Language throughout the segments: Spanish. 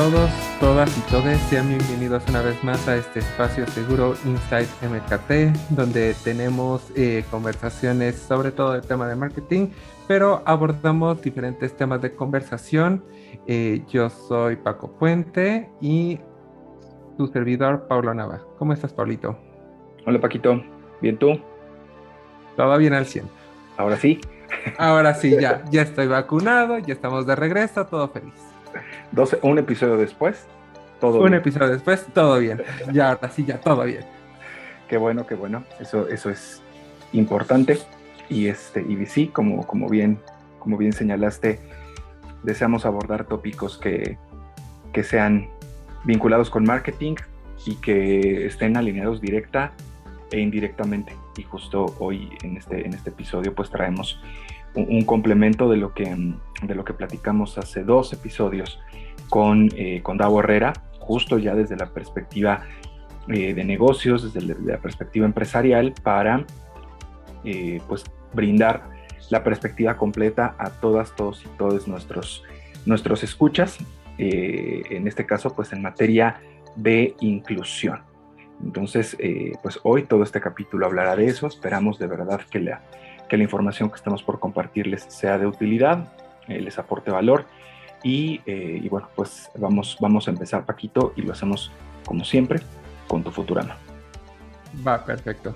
Todos, todas y todes, sean bienvenidos una vez más a este espacio seguro Insight MKT, donde tenemos eh, conversaciones sobre todo el tema de marketing, pero abordamos diferentes temas de conversación. Eh, yo soy Paco Puente y tu servidor Pablo Nava. ¿Cómo estás, Pablito? Hola, Paquito. ¿Bien tú? Todo bien al 100. Ahora sí. Ahora sí, ya, ya estoy vacunado, ya estamos de regreso, todo feliz un episodio después, todo Un episodio después, todo bien. Ya, ahora sí, ya, todo bien. Qué bueno, qué bueno. Eso, eso es importante. Y este, y sí, como, como bien, como bien señalaste, deseamos abordar tópicos que, que sean vinculados con marketing y que estén alineados directa e indirectamente. Y justo hoy en este, en este episodio pues traemos un, complemento de lo, que, de lo que platicamos hace dos episodios con, eh, con Davo Herrera, justo ya desde la perspectiva eh, de negocios, desde la perspectiva empresarial, para eh, pues brindar la perspectiva completa a todas, todos y todos nuestros, nuestros escuchas, en este caso pues en materia de inclusión. Entonces, pues hoy todo este capítulo hablará de eso, esperamos de verdad que la, que la información que estamos por compartirles sea de utilidad, eh, les aporte valor. Y, eh, y, bueno, pues vamos, vamos a empezar, Paquito, y lo hacemos como siempre con tu Futurama. Va, perfecto.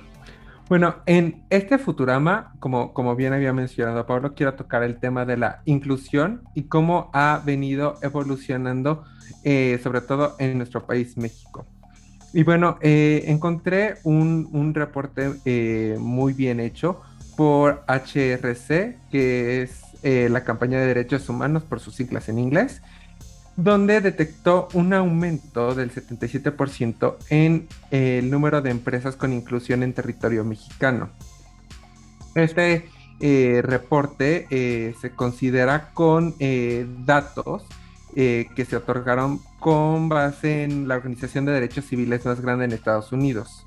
Bueno, en este Futurama, como, como bien había mencionado Pablo, quiero tocar el tema de la inclusión y cómo ha venido evolucionando, eh, sobre todo en nuestro país, México. Y bueno, encontré un, un reporte muy bien hecho por HRC, que es eh, la campaña de derechos humanos por sus siglas en inglés, donde detectó un aumento del 77% en eh, el número de empresas con inclusión en territorio mexicano. Este eh, reporte se considera con datos que se otorgaron con base en la Organización de Derechos Civiles más grande en Estados Unidos.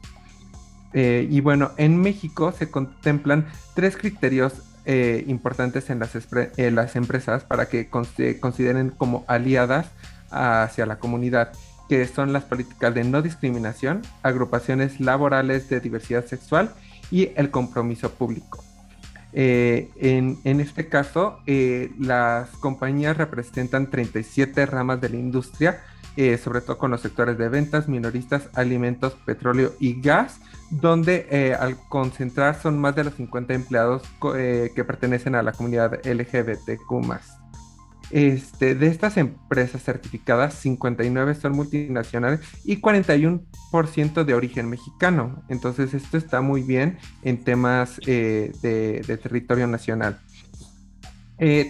Eh, y bueno, en México se contemplan tres criterios eh, importantes en las, empresas para que se consideren como aliadas hacia la comunidad, que son las políticas de no discriminación, agrupaciones laborales de diversidad sexual y el compromiso público. Eh, en, este caso, las compañías representan 37 ramas de la industria, sobre todo con los sectores de ventas, minoristas, alimentos, petróleo y gas, donde eh, al concentrar son más de los 50 empleados eh, que pertenecen a la comunidad LGBTQ. Este, de estas empresas certificadas, 59 son multinacionales y 41% de origen mexicano. Entonces esto está muy bien en temas eh, de, territorio nacional.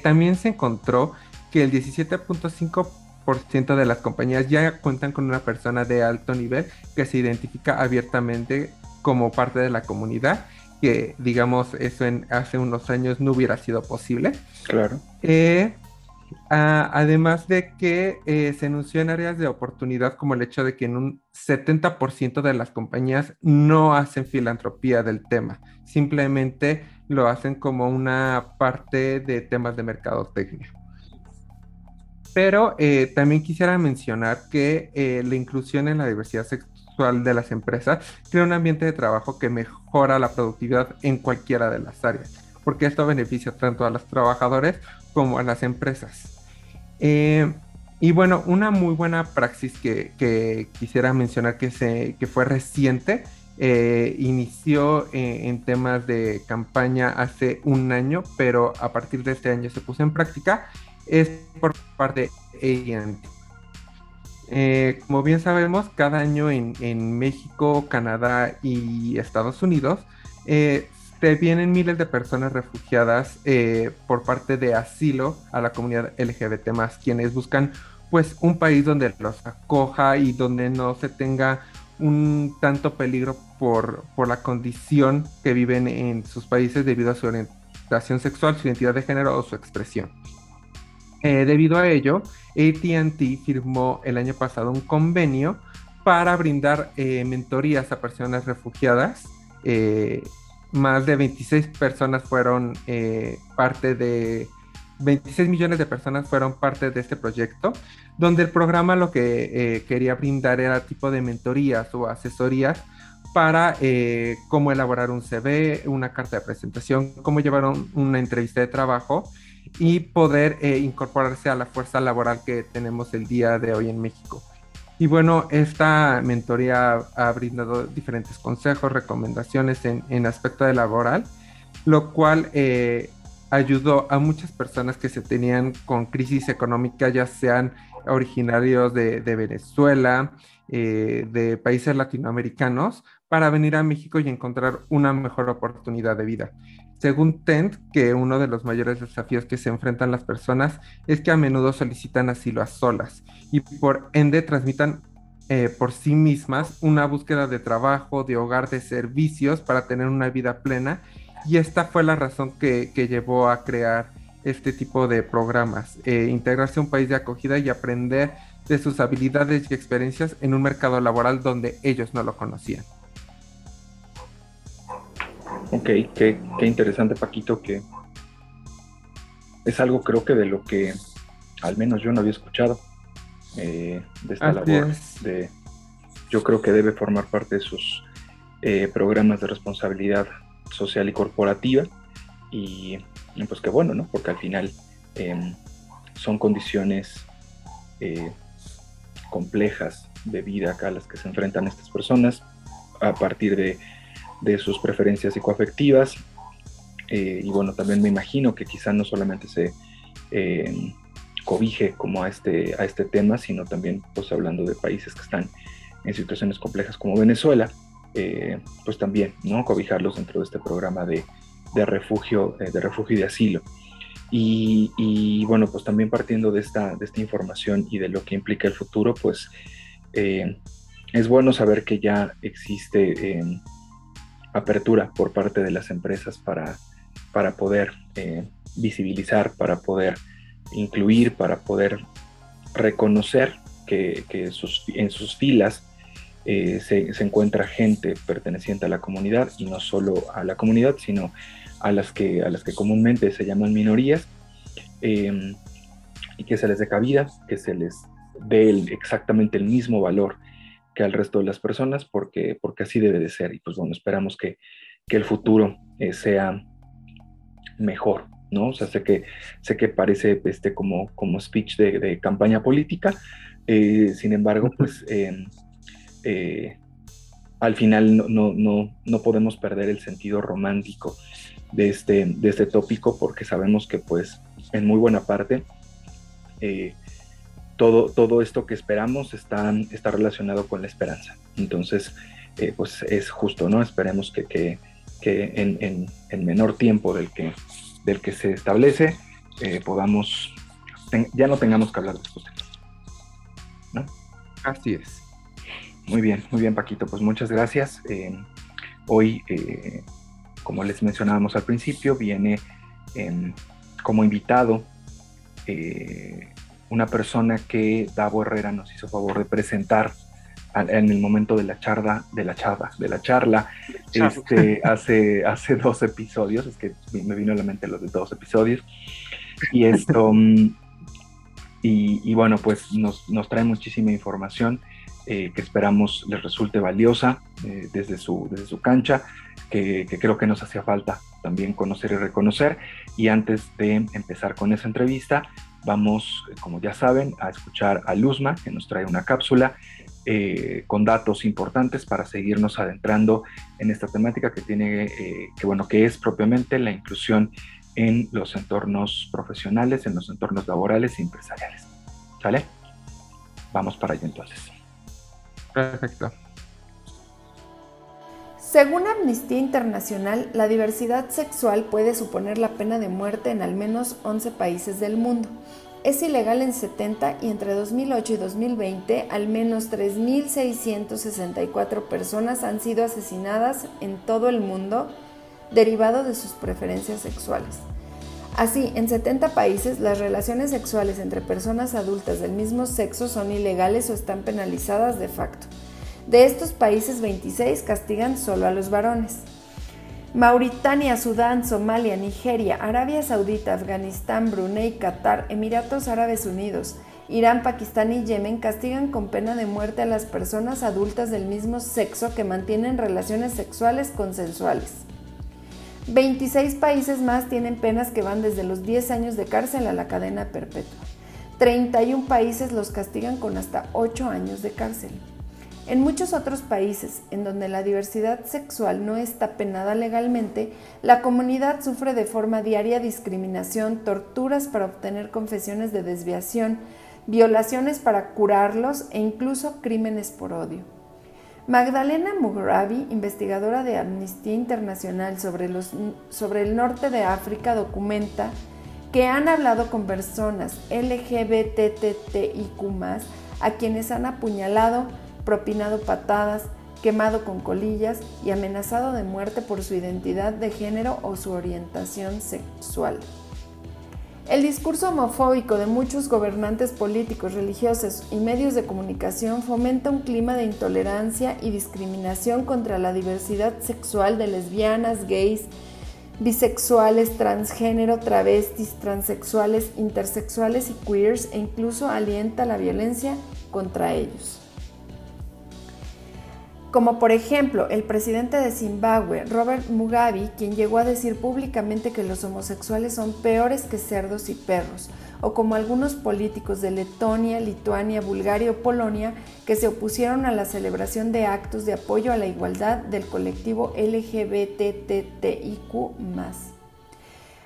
también se encontró que el 17.5% de las compañías ya cuentan con una persona de alto nivel que se identifica abiertamente como parte de la comunidad, que digamos eso en hace unos años no hubiera sido posible. Claro. Eh, además de que eh, se anunció en áreas de oportunidad como el hecho de que en un 70% de las compañías no hacen filantropía del tema, simplemente lo hacen como una parte de temas de mercadotecnia. Pero eh, también quisiera mencionar que la inclusión en la diversidad sexual de las empresas crea un ambiente de trabajo que mejora la productividad en cualquiera de las áreas, porque esto beneficia tanto a los trabajadores como a las empresas. Eh, y bueno, una muy buena praxis que, quisiera mencionar que, se, que fue reciente, eh, inició eh, en temas de campaña hace un año, pero a partir de este año se puso en práctica, es por parte de. Eh, como bien sabemos, cada año en, México, Canadá y Estados Unidos eh, se vienen miles de personas refugiadas eh, por parte de asilo a la comunidad LGBT quienes buscan pues un país donde los acoja y donde no se tenga un tanto peligro por, por la condición que viven en sus países debido a su orientación sexual, su identidad de género o su expresión. Eh, debido a ello, ATT firmó el año pasado un convenio para brindar eh, mentorías a personas refugiadas. Eh, más de 26 personas fueron parte de, 26 millones de personas fueron parte de este proyecto, donde el programa lo que quería brindar era tipo de mentorías o asesorías para cómo elaborar un CV, una carta de presentación, cómo llevar una entrevista de trabajo y poder eh, incorporarse a la fuerza laboral que tenemos el día de hoy en México. Y bueno, esta mentoría ha brindado diferentes consejos, recomendaciones en, en aspecto de laboral, lo cual eh, ayudó a muchas personas que se tenían con crisis económica, ya sean originarios de, Venezuela, eh, de países latinoamericanos, para venir a México y encontrar una mejor oportunidad de vida. Según Tent, que uno de los mayores desafíos que se enfrentan las personas es que a menudo solicitan asilo a solas y por ende transmitan eh, por sí mismas una búsqueda de trabajo, de hogar, de servicios para tener una vida plena. Y esta fue la razón que, llevó a crear este tipo de programas, eh, integrarse a un país de acogida y aprender de sus habilidades y experiencias en un mercado laboral donde ellos no lo conocían. Ok, qué, interesante Paquito, que es algo creo que de lo que al menos yo no había escuchado, eh, de esta labor. De, yo creo que debe formar parte de sus eh, programas de responsabilidad social y corporativa. Y pues qué bueno, ¿no? Porque al final em, son condiciones eh, complejas de vida acá a las que se enfrentan estas personas a partir de de sus preferencias psicoafectivas. Eh, y bueno, también me imagino que quizá no solamente se eh, cobije como a este, a este tema, sino también pues hablando de países que están en situaciones complejas como Venezuela, eh, pues también, ¿no? Cobijarlos dentro de este programa de, refugio, de refugio y de asilo. Y, bueno, pues también partiendo de esta, de esta información y de lo que implica el futuro, pues es bueno saber que ya existe apertura por parte de las empresas para, para poder eh, visibilizar, para poder incluir, para poder reconocer que, en sus filas eh, se, encuentra gente perteneciente a la comunidad y no solo a la comunidad, sino a las que, a las que comúnmente se llaman minorías em, y que se les dé cabida, que se les dé exactamente el mismo valor que al resto de las personas, porque, porque así debe de ser. Y pues bueno, esperamos que, el futuro eh, sea mejor, ¿no? O sea, sé que, sé que parece este, como, como speech de, campaña política, eh, sin embargo, pues eh, al final no, no, no, podemos perder el sentido romántico de este, de este tópico porque sabemos que pues en muy buena parte todo, todo esto que esperamos está, está relacionado con la esperanza. Entonces, eh, pues es justo, ¿no? Esperemos que, que, en, en, menor tiempo del que, del que se establece eh, podamos, ya no tengamos que hablar de estos temas. ¿no? Así es. Muy bien, muy bien, Paquito. Pues muchas gracias. Eh, hoy, como les mencionábamos al principio, viene como invitado una persona que Davo Herrera nos hizo favor de presentar en el momento de la charla, de la charla, de la charla, este, hace, hace dos episodios, es que me vino a la mente los de dos episodios, y esto, mm, y, bueno, pues nos, trae muchísima información eh, que esperamos les resulte valiosa eh, desde, su, desde su cancha, que, que creo que nos hacía falta también conocer y reconocer, y antes de empezar con esa entrevista, Vamos, como ya saben, a escuchar a Luzma, que nos trae una cápsula eh, con datos importantes para seguirnos adentrando en esta temática que tiene, eh, que bueno, que es propiamente la inclusión en los entornos profesionales, en los entornos laborales y empresariales. ¿Sale? Vamos para allá entonces. Perfecto. Según Amnistía Internacional, la diversidad sexual puede suponer la pena de muerte en al menos 11 países del mundo. Es ilegal en 70 y entre 2008 y 2020 al menos 3.664 personas han sido asesinadas en todo el mundo derivado de sus preferencias sexuales. Así, en 70 países las relaciones sexuales entre personas adultas del mismo sexo son ilegales o están penalizadas de facto. De estos países, 26 castigan solo a los varones. Mauritania, Sudán, Somalia, Nigeria, Arabia Saudita, Afganistán, Brunei, Qatar, Emiratos Árabes Unidos, Irán, Pakistán y Yemen castigan con pena de muerte a las personas adultas del mismo sexo que mantienen relaciones sexuales consensuales. 26 países más tienen penas que van desde los 10 años de cárcel a la cadena perpetua. 31 países los castigan con hasta 8 años de cárcel. En muchos otros países, en donde la diversidad sexual no está penada legalmente, la comunidad sufre de forma diaria discriminación, torturas para obtener confesiones de desviación, violaciones para curarlos e incluso crímenes por odio. Magdalena Mughrabi, investigadora de Amnistía Internacional sobre, sobre el norte de África, documenta que han hablado con personas LGBTTIQ, a quienes han apuñalado, propinado patadas, quemado con colillas y amenazado de muerte por su identidad de género o su orientación sexual. El discurso homofóbico de muchos gobernantes políticos, religiosos y medios de comunicación fomenta un clima de intolerancia y discriminación contra la diversidad sexual de lesbianas, gays, bisexuales, transgénero, travestis, transexuales, intersexuales y queers e incluso alienta la violencia contra ellos como por ejemplo el presidente de Zimbabue, Robert Mugabe, quien llegó a decir públicamente que los homosexuales son peores que cerdos y perros, o como algunos políticos de Letonia, Lituania, Bulgaria o Polonia que se opusieron a la celebración de actos de apoyo a la igualdad del colectivo LGBTTIQ.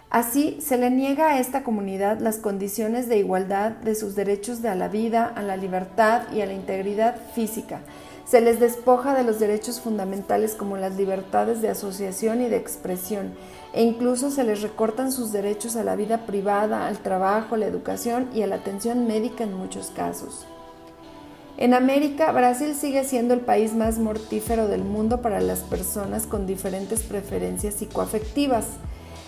Así, se le niega a esta comunidad las condiciones de igualdad de sus derechos a la vida, a la libertad y a la integridad física, se les despoja de los derechos fundamentales como las libertades de asociación y de expresión, e incluso se les recortan sus derechos a la vida privada, al trabajo, a la educación y a la atención médica en muchos casos. En América, Brasil sigue siendo el país más mortífero del mundo para las personas con diferentes preferencias psicoafectivas.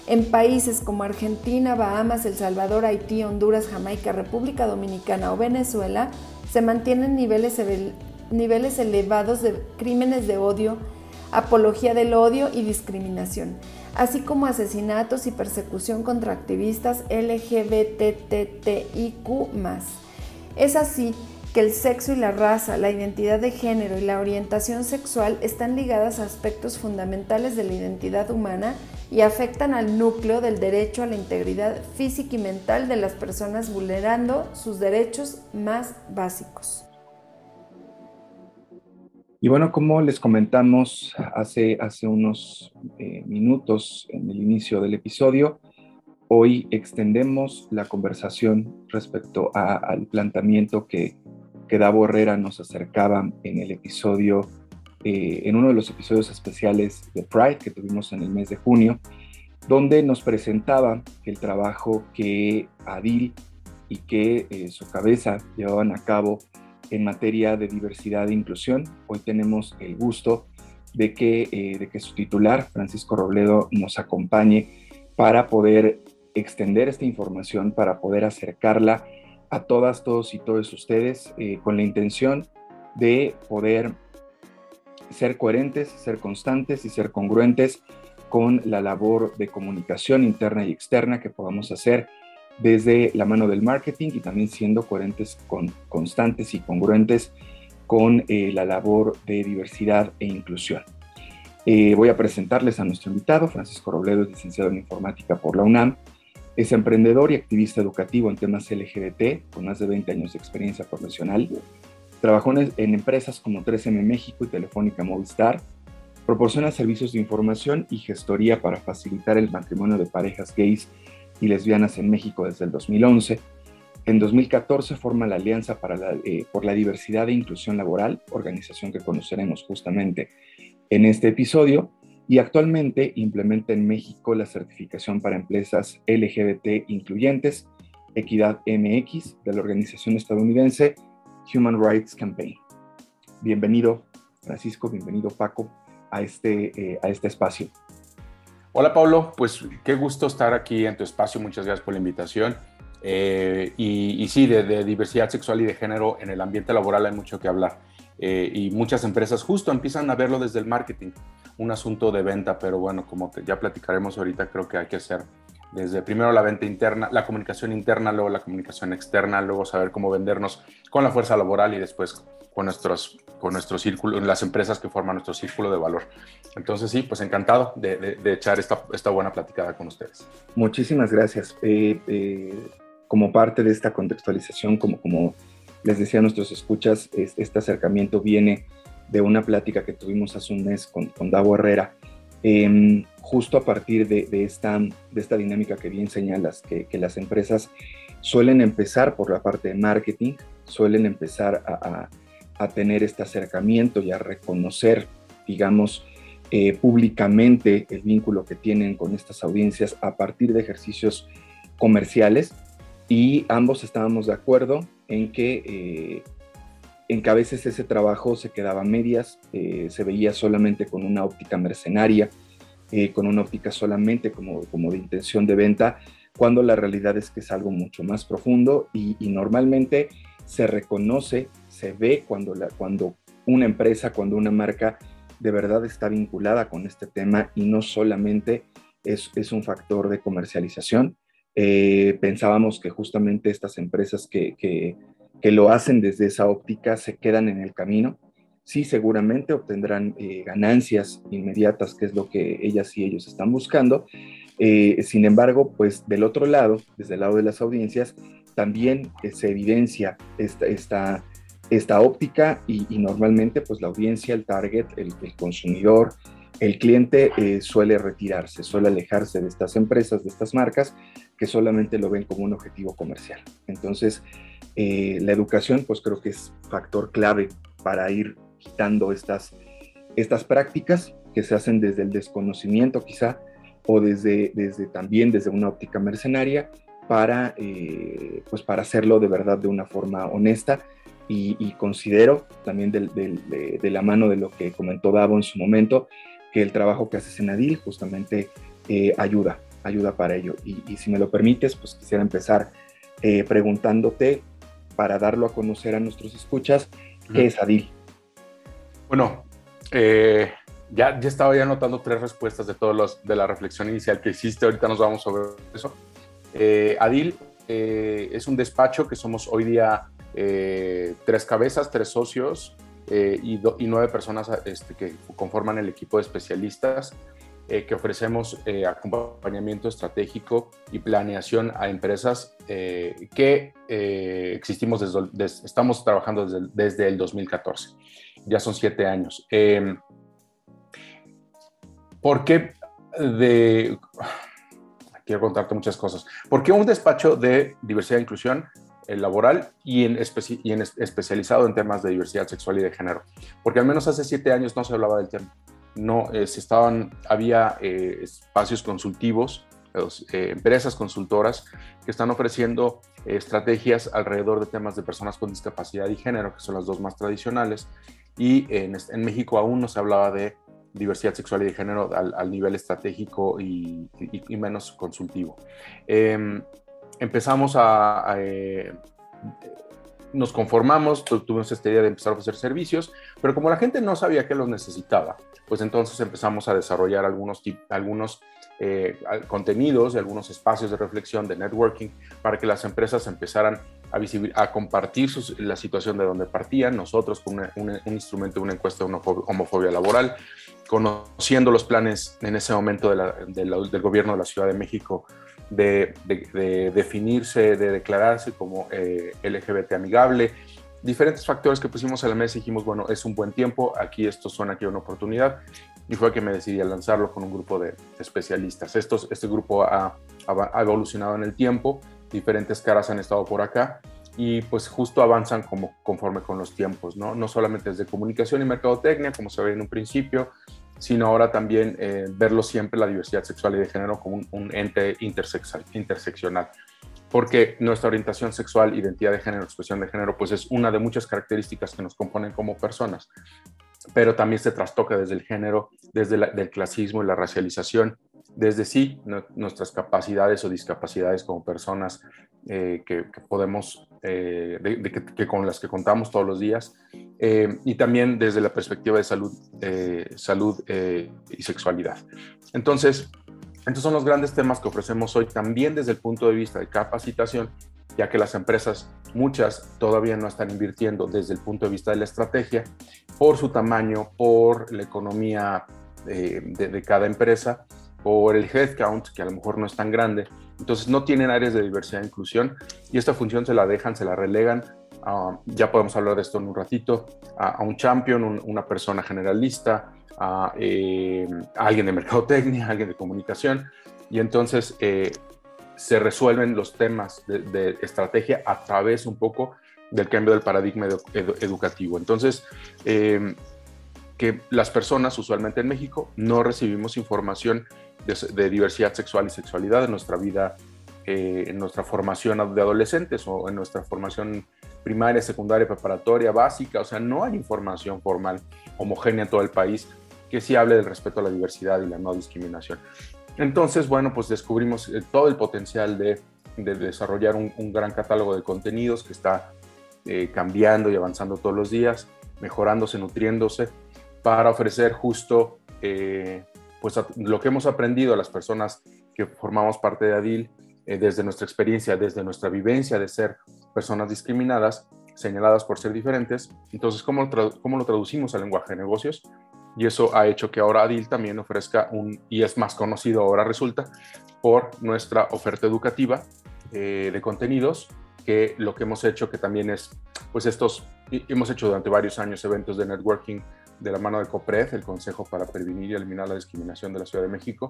En países como Argentina, Bahamas, El Salvador, Haití, Honduras, Jamaica, República Dominicana o Venezuela, se mantienen niveles niveles elevados de crímenes de odio, apología del odio y discriminación, así como asesinatos y persecución contra activistas LGBTTIQ. Es así que el sexo y la raza, la identidad de género y la orientación sexual están ligadas a aspectos fundamentales de la identidad humana y afectan al núcleo del derecho a la integridad física y mental de las personas vulnerando sus derechos más básicos. Y bueno, como les comentamos hace, hace unos eh, minutos en el inicio del episodio, hoy extendemos la conversación respecto al planteamiento que, que Davo Herrera nos acercaba en el episodio, eh, en uno de los episodios especiales de Pride que tuvimos en el mes de junio, donde nos presentaba el trabajo que Adil y que eh, su cabeza llevaban a cabo en materia de diversidad e inclusión. Hoy tenemos el gusto de que, eh, de que su titular, Francisco Robledo, nos acompañe para poder extender esta información, para poder acercarla a todas, todos y todos ustedes eh, con la intención de poder ser coherentes, ser constantes y ser congruentes con la labor de comunicación interna y externa que podamos hacer desde la mano del marketing y también siendo coherentes, con, constantes y congruentes con eh, la labor de diversidad e inclusión. Eh, voy a presentarles a nuestro invitado, Francisco Robledo, licenciado en informática por la UNAM, es emprendedor y activista educativo en temas LGBT, con más de 20 años de experiencia profesional. Trabajó en, en empresas como 3M México y Telefónica Movistar. Proporciona servicios de información y gestoría para facilitar el matrimonio de parejas gays y lesbianas en México desde el 2011. En 2014 forma la Alianza para la, eh, por la Diversidad e Inclusión Laboral, organización que conoceremos justamente en este episodio, y actualmente implementa en México la certificación para empresas LGBT incluyentes, Equidad MX, de la organización estadounidense Human Rights Campaign. Bienvenido, Francisco, bienvenido, Paco, a este, eh, a este espacio. Hola Pablo, pues qué gusto estar aquí en tu espacio, muchas gracias por la invitación. Eh, y, sí, de, diversidad sexual y de género en el ambiente laboral hay mucho que hablar. eh, y muchas empresas justo empiezan a verlo desde el marketing, un asunto de venta, pero bueno, como ya platicaremos ahorita, creo que hay que hacer desde primero la venta interna, la comunicación interna, luego la comunicación externa, luego saber cómo vendernos con la fuerza laboral y después con nuestros, con nuestro círculo, las empresas que forman nuestro círculo de valor. Entonces sí, pues encantado de, echar esta, esta, buena platicada con ustedes. Muchísimas gracias. Eh, eh, como parte de esta contextualización, como, como les decía a nuestros escuchas, este acercamiento viene de una plática que tuvimos hace un mes con, con Davo Herrera, em, justo a partir de, esta, de esta dinámica que bien señalas, que, que, las empresas suelen empezar por la parte de marketing, suelen empezar a, a, tener este acercamiento y a reconocer, digamos, eh, públicamente el vínculo que tienen con estas audiencias a partir de ejercicios comerciales. Y ambos estábamos de acuerdo en que, eh, en que a veces ese trabajo se quedaba a medias, eh, se veía solamente con una óptica mercenaria, con una óptica solamente como, como de intención de venta, cuando la realidad es que es algo mucho más profundo y, normalmente se reconoce, se ve cuando, la, cuando una empresa, cuando una marca de verdad está vinculada con este tema y no solamente es, es un factor de comercialización, eh, pensábamos que justamente estas empresas que, que, lo hacen desde esa óptica se quedan en el camino. Sí, seguramente obtendrán eh, ganancias inmediatas, que es lo que ellas y ellos están buscando. Eh, sin embargo, pues del otro lado, desde el lado de las audiencias, también se evidencia esta, esta, esta óptica y, normalmente pues la audiencia, el target, el, consumidor, el cliente suele retirarse, suele alejarse de estas empresas, de estas marcas, que solamente lo ven como un objetivo comercial. Entonces, eh, la educación, pues creo que es factor clave para ir quitando estas, estas prácticas que se hacen desde el desconocimiento quizá o desde, desde también desde una óptica mercenaria para, eh, pues para hacerlo de verdad de una forma honesta y, considero también de, de, la mano de lo que comentó Davo en su momento que el trabajo que haces en Adil justamente eh, ayuda ayuda para ello. Y, si me lo permites, pues quisiera empezar eh, preguntándote para darlo a conocer a nuestros escuchas, ¿qué es Adil? Bueno, eh, ya, ya estaba ya anotando tres respuestas de todos los de la reflexión inicial que hiciste, ahorita nos vamos sobre eso. Eh, Adil es un despacho que somos hoy día tres cabezas, tres socios y, y, nueve personas este, que conforman el equipo de especialistas. Eh, que ofrecemos eh, acompañamiento estratégico y planeación a empresas eh, que existimos desde, estamos trabajando desde, desde, el 2014. Ya son siete años. Em, ¿Por qué. Quiero contarte muchas cosas. ¿Por qué un despacho de diversidad e inclusión laboral y, en, y en especializado en temas de diversidad sexual y de género? Porque al menos hace siete años no se hablaba del tema no eh, estaban, había eh, espacios consultivos, eh, empresas consultoras que están ofreciendo estrategias alrededor de temas de personas con discapacidad y género, que son las dos más tradicionales, y en, México aún no se hablaba de diversidad sexual y de género al, nivel estratégico y, menos consultivo. Em, empezamos a, nos conformamos, tuvimos esta idea de empezar a ofrecer servicios, pero como la gente no sabía que los necesitaba, pues entonces empezamos a desarrollar algunos, algunos eh, contenidos y algunos espacios de reflexión, de networking, para que las empresas empezaran a, a compartir la situación de donde partían, nosotros con un instrumento, una encuesta de homofobia laboral, conociendo los planes en ese momento del gobierno de la Ciudad de México de, definirse, de declararse como eh, LGBT amigable, diferentes factores que pusimos a la mesa dijimos, bueno, es un buen tiempo, aquí esto suena aquí una oportunidad, y fue que me decidí a lanzarlo con un grupo de especialistas. Este grupo ha, ha, evolucionado en el tiempo, diferentes caras han estado por acá, y pues justo avanzan como conforme con los tiempos, ¿no? No solamente desde comunicación y mercadotecnia, como se ve en un principio, sino ahora también eh, verlo siempre la diversidad sexual y de género como un, ente interseccional. Porque nuestra orientación sexual, identidad de género, expresión de género, pues es una de muchas características que nos componen como personas. Pero también se trastoca desde el género, desde el clasismo y la racialización desde sí nuestras capacidades o discapacidades como personas eh, que, podemos, eh, que, con las que contamos todos los días, eh, y también desde la perspectiva de salud, salud y sexualidad. Entonces, estos son los grandes temas que ofrecemos hoy también desde el punto de vista de capacitación, ya que las empresas, muchas todavía no están invirtiendo desde el punto de vista de la estrategia, por su tamaño, por la economía de, de cada empresa por el headcount, que a lo mejor no es tan grande. Entonces no tienen áreas de diversidad e inclusión y esta función se la dejan, se la relegan. ya podemos hablar de esto en un ratito, a, un champion, una persona generalista, eh, a, alguien de mercadotecnia, a alguien de comunicación. Y entonces eh, se resuelven los temas de, estrategia a través un poco del cambio del paradigma educativo. Entonces, eh, que las personas, usualmente en México, no recibimos información de, diversidad sexual y sexualidad en nuestra vida, eh, en nuestra formación de adolescentes o en nuestra formación primaria, secundaria, preparatoria, básica. O sea, no hay información formal homogénea en todo el país que sí hable del respeto a la diversidad y la no discriminación. Entonces, bueno, pues descubrimos eh, todo el potencial de, desarrollar un, gran catálogo de contenidos que está eh, cambiando y avanzando todos los días, mejorándose, nutriéndose, para ofrecer justo pues lo que hemos aprendido a las personas que formamos parte de ADIL, eh, desde nuestra experiencia, desde nuestra vivencia de ser personas discriminadas, señaladas por ser diferentes, entonces, ¿cómo, cómo lo traducimos al lenguaje de negocios? Y eso ha hecho que ahora ADIL también ofrezca un, y es más conocido ahora resulta, por nuestra oferta educativa eh, de contenidos, que lo que hemos hecho, que también es, pues estos, hemos hecho durante varios años eventos de networking de la mano de COPRED, el Consejo para Prevenir y Eliminar la Discriminación de la Ciudad de México,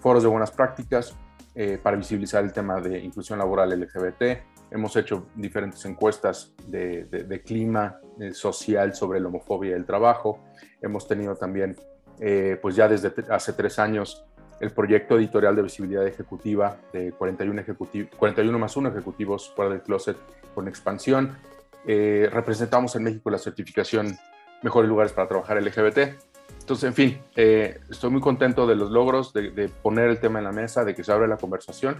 foros de buenas prácticas eh, para visibilizar el tema de inclusión laboral LGBT. Hemos hecho diferentes encuestas de, clima eh, social sobre la homofobia y el trabajo. Hemos tenido también, eh, pues ya desde hace tres años, el proyecto editorial de visibilidad ejecutiva de 41, 41 más 1 ejecutivos fuera del closet con expansión. representamos en México la certificación mejores lugares para trabajar LGBT. Entonces, en fin, eh, estoy muy contento de los logros, de, poner el tema en la mesa, de que se abre la conversación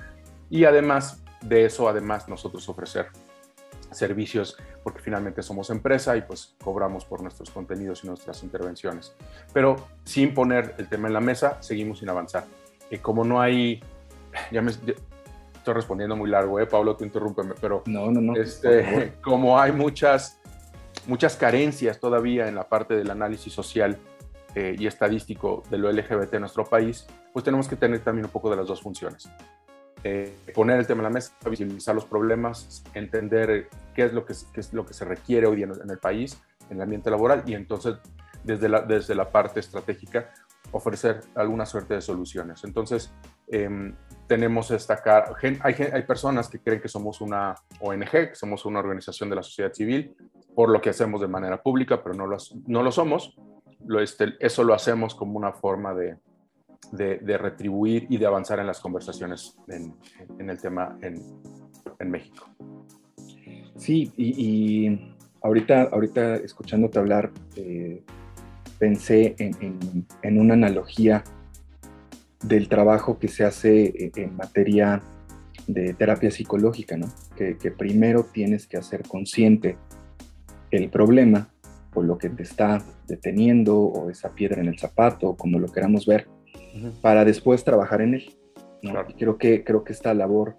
y además de eso, además nosotros ofrecer servicios, porque finalmente somos empresa y pues cobramos por nuestros contenidos y nuestras intervenciones. Pero sin poner el tema en la mesa, seguimos sin avanzar. Y como no hay, ya me estoy respondiendo muy largo, ¿eh? Pablo, tú interrúmpeme, pero no, no, no, este, como hay muchas muchas carencias todavía en la parte del análisis social eh, y estadístico de lo LGBT en nuestro país, pues tenemos que tener también un poco de las dos funciones. Eh, poner el tema en la mesa, visibilizar los problemas, entender qué es lo que, es lo que se requiere hoy en, en, el país, en el ambiente laboral, y entonces desde la, desde la parte estratégica ofrecer alguna suerte de soluciones. Entonces, em, tenemos esta hay, hay personas que creen que somos una ONG, que somos una organización de la sociedad civil, por lo que hacemos de manera pública, pero no lo, no lo somos. Lo, este, eso lo hacemos como una forma de, de, retribuir y de avanzar en las conversaciones en, en el tema en, en, México. Sí, y, ahorita, ahorita escuchándote hablar, eh, pensé en, en, una analogía del trabajo que se hace en materia de terapia psicológica, ¿no? Que, que primero tienes que hacer consciente el problema o lo que te está deteniendo o esa piedra en el zapato, como lo queramos ver, para después trabajar en él. Creo, que, creo que esta labor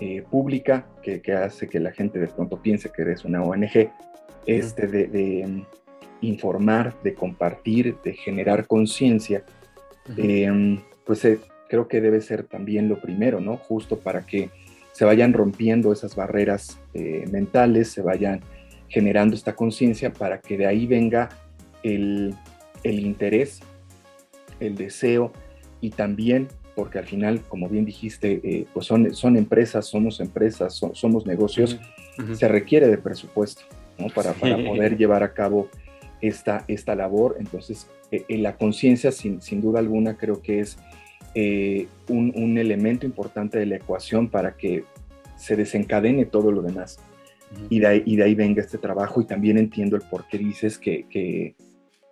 eh, pública que, hace que la gente de pronto piense que eres una ONG, este, de, mm, informar, de compartir, de generar conciencia, em, pues eh, creo que debe ser también lo primero, ¿no? Justo para que se vayan rompiendo esas barreras eh, mentales, se vayan generando esta conciencia para que de ahí venga el, interés, el deseo y también, porque al final, como bien dijiste, eh, pues son, son empresas, somos empresas, somos negocios, se requiere de presupuesto para, para poder llevar a cabo esta, esta labor. Entonces, eh, en la conciencia, sin, sin, duda alguna, creo que es eh, un, un, elemento importante de la ecuación para que se desencadene todo lo demás y, de ahí, venga este trabajo y también entiendo el por qué dices que, que,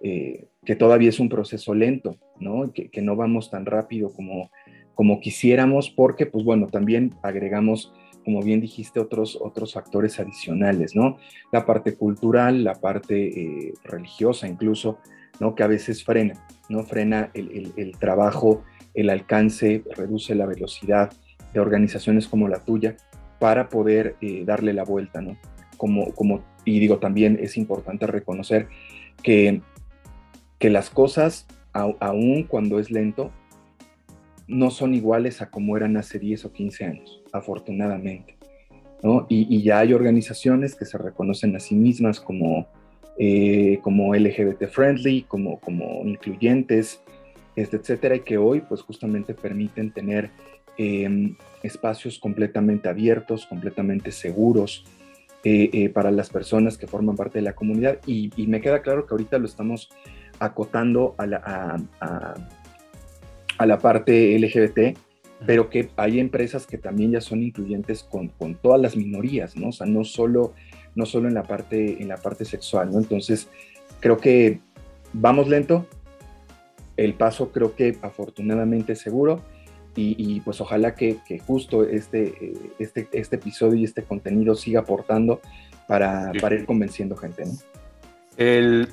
eh, todavía es un proceso lento, ¿no? Que, no vamos tan rápido como, como quisiéramos, porque, pues bueno, también agregamos, como bien dijiste, otros, otros factores adicionales, ¿no? La parte cultural, la parte eh, religiosa incluso, ¿no? Que a veces frena, ¿no? Frena el, trabajo, el alcance, reduce la velocidad de organizaciones como la tuya para poder eh, darle la vuelta, ¿no? Como, como, y digo, también es importante reconocer que, que las cosas, aún cuando es lento, no son iguales a como eran hace 10 o 15 años, afortunadamente. ¿no? Y, ya hay organizaciones que se reconocen a sí mismas como, eh, como LGBT friendly, como, como incluyentes, este, etcétera, y que hoy pues justamente permiten tener em, espacios completamente abiertos, completamente seguros eh, eh, para las personas que forman parte de la comunidad. Y, me queda claro que ahorita lo estamos acotando a la, a la parte LGBT, pero que hay empresas que también ya son incluyentes con, con, todas las minorías, ¿no? O sea, no solo, no solo en, la parte, en la parte sexual, ¿no? Entonces, creo que vamos lento, el paso creo que afortunadamente seguro y, pues ojalá que, que, justo este, este, este episodio y este contenido siga aportando para, para ir convenciendo gente, ¿no? El,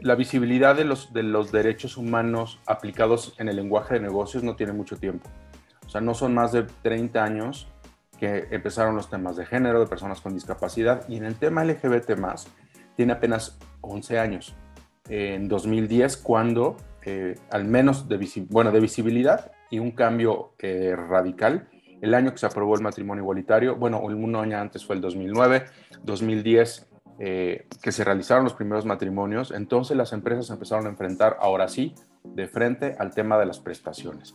la visibilidad de los, de los derechos humanos aplicados en el lenguaje de negocios no tiene mucho tiempo. O sea, no son más de 30 años que empezaron los temas de género, de personas con discapacidad, y en el tema LGBT tiene apenas 11 años. En 2010, cuando, eh, al menos de, bueno, de visibilidad y un cambio eh, radical, el año que se aprobó el matrimonio igualitario, bueno, un año antes fue el 2009, 2010 eh, que se realizaron los primeros matrimonios, entonces las empresas empezaron a enfrentar ahora sí de frente al tema de las prestaciones.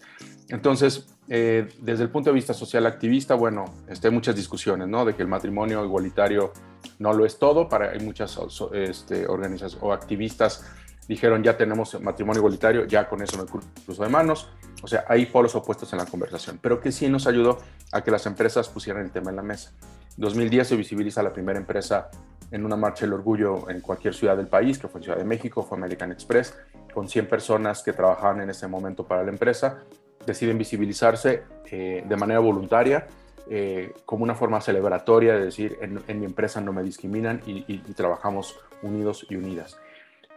Entonces, eh, desde el punto de vista social activista, bueno, este, hay muchas discusiones, ¿no? De que el matrimonio igualitario no lo es todo, para, hay muchas este, organizaciones o activistas dijeron ya tenemos matrimonio igualitario, ya con eso no cruzo de manos. O sea, hay polos opuestos en la conversación, pero que sí nos ayudó a que las empresas pusieran el tema en la mesa. 2010 se visibiliza la primera empresa en una marcha del orgullo en cualquier ciudad del país, que fue en Ciudad de México, fue American Express, con 100 personas que trabajaban en ese momento para la empresa, deciden visibilizarse eh, de manera voluntaria, eh, como una forma celebratoria de decir, en, mi empresa no me discriminan y, trabajamos unidos y unidas.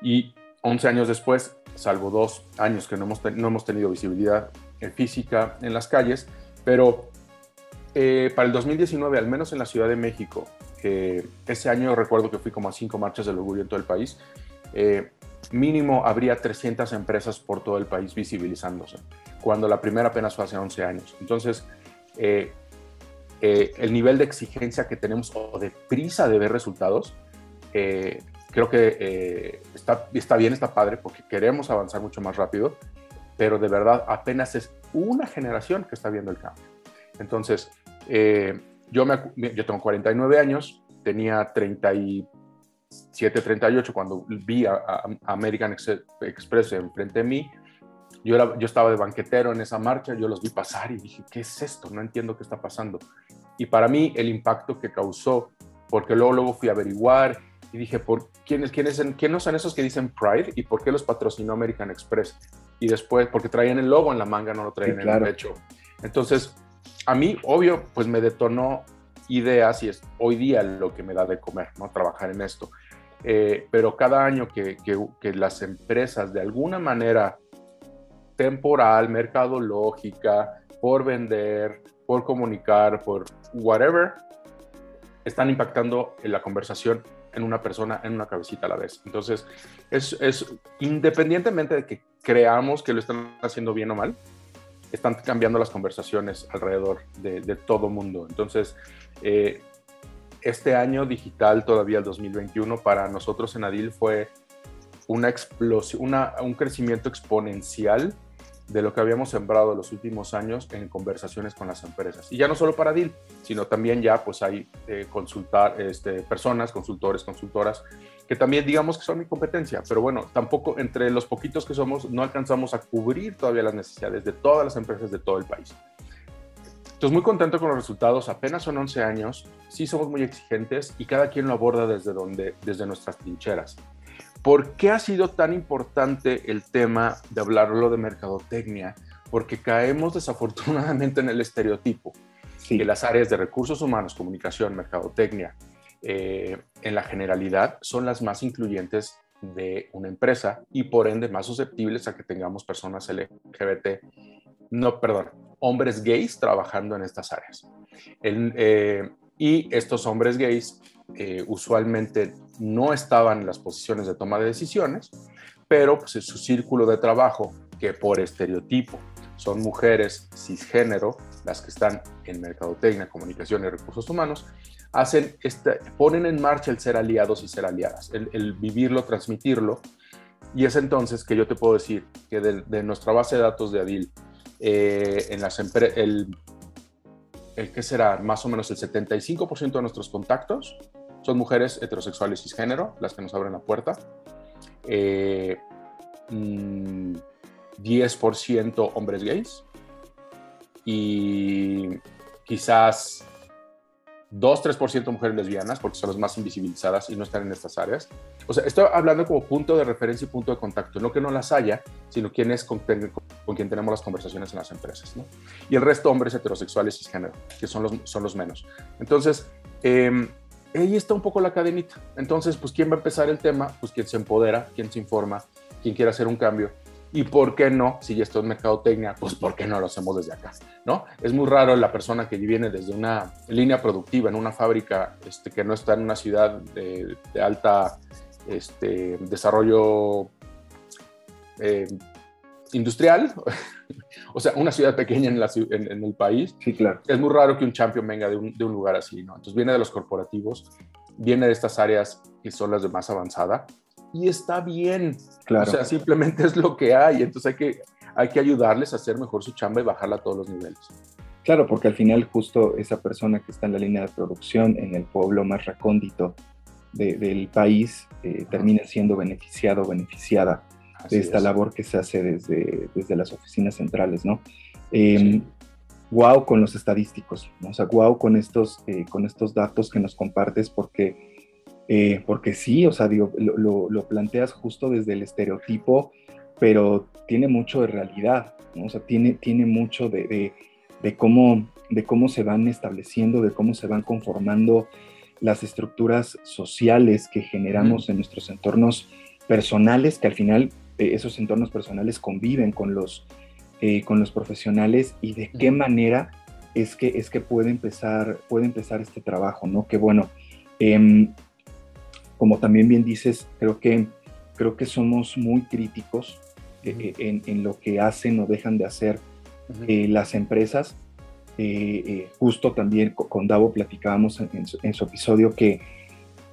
Y 11 años después, salvo dos años que no hemos, no hemos tenido visibilidad física en las calles, pero eh, para el 2019, al menos en la Ciudad de México, ese año recuerdo que fui como a cinco marchas del orgullo en todo el país, eh, mínimo habría 300 empresas por todo el país visibilizándose, cuando la primera apenas fue hace 11 años. Entonces, eh, eh, el nivel de exigencia que tenemos o de prisa de ver resultados, creo que está, está bien, está padre, porque queremos avanzar mucho más rápido, pero de verdad apenas es una generación que está viendo el cambio. Entonces, yo, me, yo tengo 49 años, tenía 37, 38 cuando vi a, American Express enfrente de mí. Yo, era, yo estaba de banquetero en esa marcha, yo los vi pasar y dije, ¿qué es esto? No entiendo qué está pasando. Y para mí el impacto que causó, porque luego, luego fui a averiguar y dije, ¿por quiénes, quiénes, quiénes son esos que dicen Pride y por qué los patrocinó American Express? Y después, porque traían el logo en la manga, no lo traían en el pecho. Entonces, a mí, obvio, pues me detonó ideas y es hoy día lo que me da de comer, ¿no? Trabajar en esto. Eh, pero cada año que, que, las empresas de alguna manera temporal, mercadológica, por vender, por comunicar, por whatever, están impactando en la conversación en una persona, en una cabecita a la vez. Entonces, es, es independientemente de que creamos que lo están haciendo bien o mal, están cambiando las conversaciones alrededor de, todo mundo. Entonces, eh, este año digital, todavía el 2021, para nosotros en Adil fue una explosión, un crecimiento exponencial de lo que habíamos sembrado los últimos años en conversaciones con las empresas. Y ya no solo para DIL, sino también ya pues hay eh, consultar, este, personas, consultores, consultoras, que también digamos que son mi competencia, pero bueno, tampoco entre los poquitos que somos no alcanzamos a cubrir todavía las necesidades de todas las empresas de todo el país. Entonces, muy contento con los resultados, apenas son 11 años, sí somos muy exigentes y cada quien lo aborda desde, donde, desde nuestras trincheras. ¿Por qué ha sido tan importante el tema de hablarlo de mercadotecnia? Porque caemos desafortunadamente en el estereotipo que las áreas de recursos humanos, comunicación, mercadotecnia, eh, en la generalidad son las más incluyentes de una empresa y por ende más susceptibles a que tengamos personas LGBT, no, perdón, hombres gays trabajando en estas áreas. Eh, y estos hombres gays eh, usualmente no estaban en las posiciones de toma de decisiones, pero pues, su círculo de trabajo, que por estereotipo son mujeres cisgénero, las que están en mercadotecnia, comunicación y recursos humanos, hacen este, ponen en marcha el ser aliados y ser aliadas, el, vivirlo, transmitirlo. Y es entonces que yo te puedo decir que de, nuestra base de datos de Adil, eh, en las el, el que será más o menos el 75% de nuestros contactos son mujeres heterosexuales cisgénero, las que nos abren la puerta. 10% eh, mm, hombres gays y quizás 2-3% mujeres lesbianas, porque son las más invisibilizadas y no están en estas áreas. O sea, estoy hablando como punto de referencia y punto de contacto, no que no las haya, sino quién es con, con quien tenemos las conversaciones en las empresas. Y el resto hombres heterosexuales y género, que son los, son los menos. Entonces, eh, ahí está un poco la cadenita. Entonces, pues, ¿quién va a empezar el tema? Pues, quien se empodera, quien se informa, quien quiere hacer un cambio. ¿Y por qué no? Si ya esto es mercadotecnia, pues ¿por qué no lo hacemos desde acá? ¿no? Es muy raro la persona que viene desde una línea productiva en una fábrica este, que no está en una ciudad de, alta este, desarrollo eh, industrial, o sea, una ciudad pequeña en, la, en, el país. Sí, claro. Es muy raro que un champion venga de un, de un, lugar así, ¿no? Entonces viene de los corporativos, viene de estas áreas que son las de más avanzada y está bien. Claro. O sea, simplemente es lo que hay. Entonces hay que, hay que ayudarles a hacer mejor su chamba y bajarla a todos los niveles. Claro, porque al final justo esa persona que está en la línea de producción en el pueblo más recóndito del país eh, termina siendo beneficiado o beneficiada de esta labor que se hace desde, desde las oficinas centrales, ¿no? Eh, Wow con los estadísticos, ¿no? o sea, wow con estos, eh, con estos datos que nos compartes porque eh, porque sí, o sea, digo, lo, planteas justo desde el estereotipo, pero tiene mucho de realidad, ¿no? O sea, tiene, tiene mucho de, cómo, de cómo se van estableciendo, de cómo se van conformando las estructuras sociales que generamos en nuestros entornos personales, que al final eh, esos entornos personales conviven con los, eh, con los profesionales y de qué manera es que, es que puede, empezar, puede empezar este trabajo, ¿no? Que bueno, em, como también bien dices, creo que, creo que somos muy críticos eh, eh, en, lo que hacen o dejan de hacer eh, las empresas. justo también con Davo platicábamos en, su, episodio que,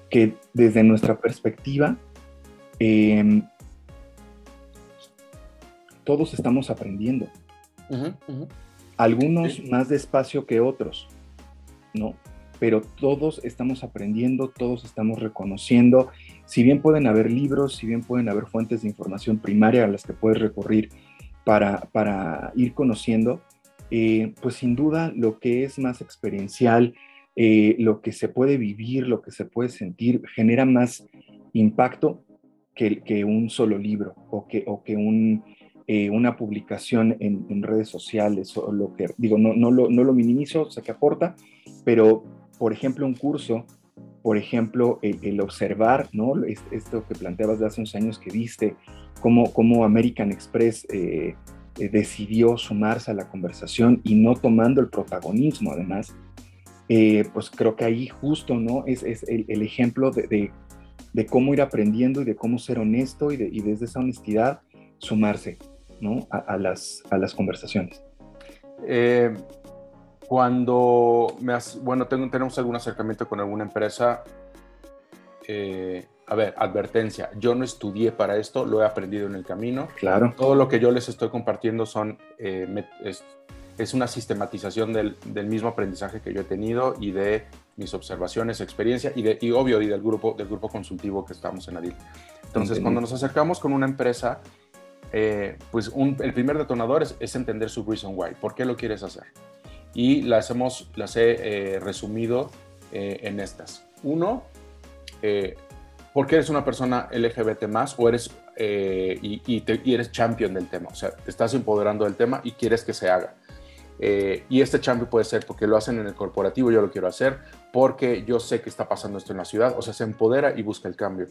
que desde nuestra perspectiva, em, todos estamos aprendiendo. Algunos más despacio que otros, ¿no? Pero todos estamos aprendiendo, todos estamos reconociendo. Si bien pueden haber libros, si bien pueden haber fuentes de información primaria a las que puedes recurrir para, para ir conociendo, eh, pues sin duda lo que es más experiencial, eh, lo que se puede vivir, lo que se puede sentir, genera más impacto que, que un solo libro o que, o que un, eh, una publicación en, en, redes sociales o lo que digo, no, no, lo, no lo minimizo, sea que aporta, pero por ejemplo, un curso, por ejemplo, el, observar, ¿no? Esto que planteabas de hace unos años que viste, cómo, cómo American Express eh, eh, decidió sumarse a la conversación y no tomando el protagonismo, además, eh, pues creo que ahí justo, ¿no? Es, es el, ejemplo de, de, cómo ir aprendiendo y de cómo ser honesto y, y desde esa honestidad sumarse, ¿no? A, a, las, a las conversaciones. Eh, cuando me bueno, tengo, tenemos algún acercamiento con alguna empresa, eh, a ver, advertencia, yo no estudié para esto, lo he aprendido en el camino. Claro. Todo lo que yo les estoy compartiendo son, eh, es, una sistematización del, del, mismo aprendizaje que yo he tenido y de mis observaciones, experiencia y, de, y obvio, y del grupo, del grupo consultivo que estamos en ADIL. Entonces, cuando nos acercamos con una empresa, eh, pues el primer detonador es, es entender su reason why, ¿por qué lo quieres hacer? Y las, hemos, las he eh, resumido eh, en estas. Uno, eh, porque eres una persona LGBT más o eres eh, y, y, eres champion del tema, o sea, te estás empoderando del tema y quieres que se haga. Eh, y este champion puede ser porque lo hacen en el corporativo, yo lo quiero hacer, porque yo sé que está pasando esto en la ciudad, o sea, se empodera y busca el cambio.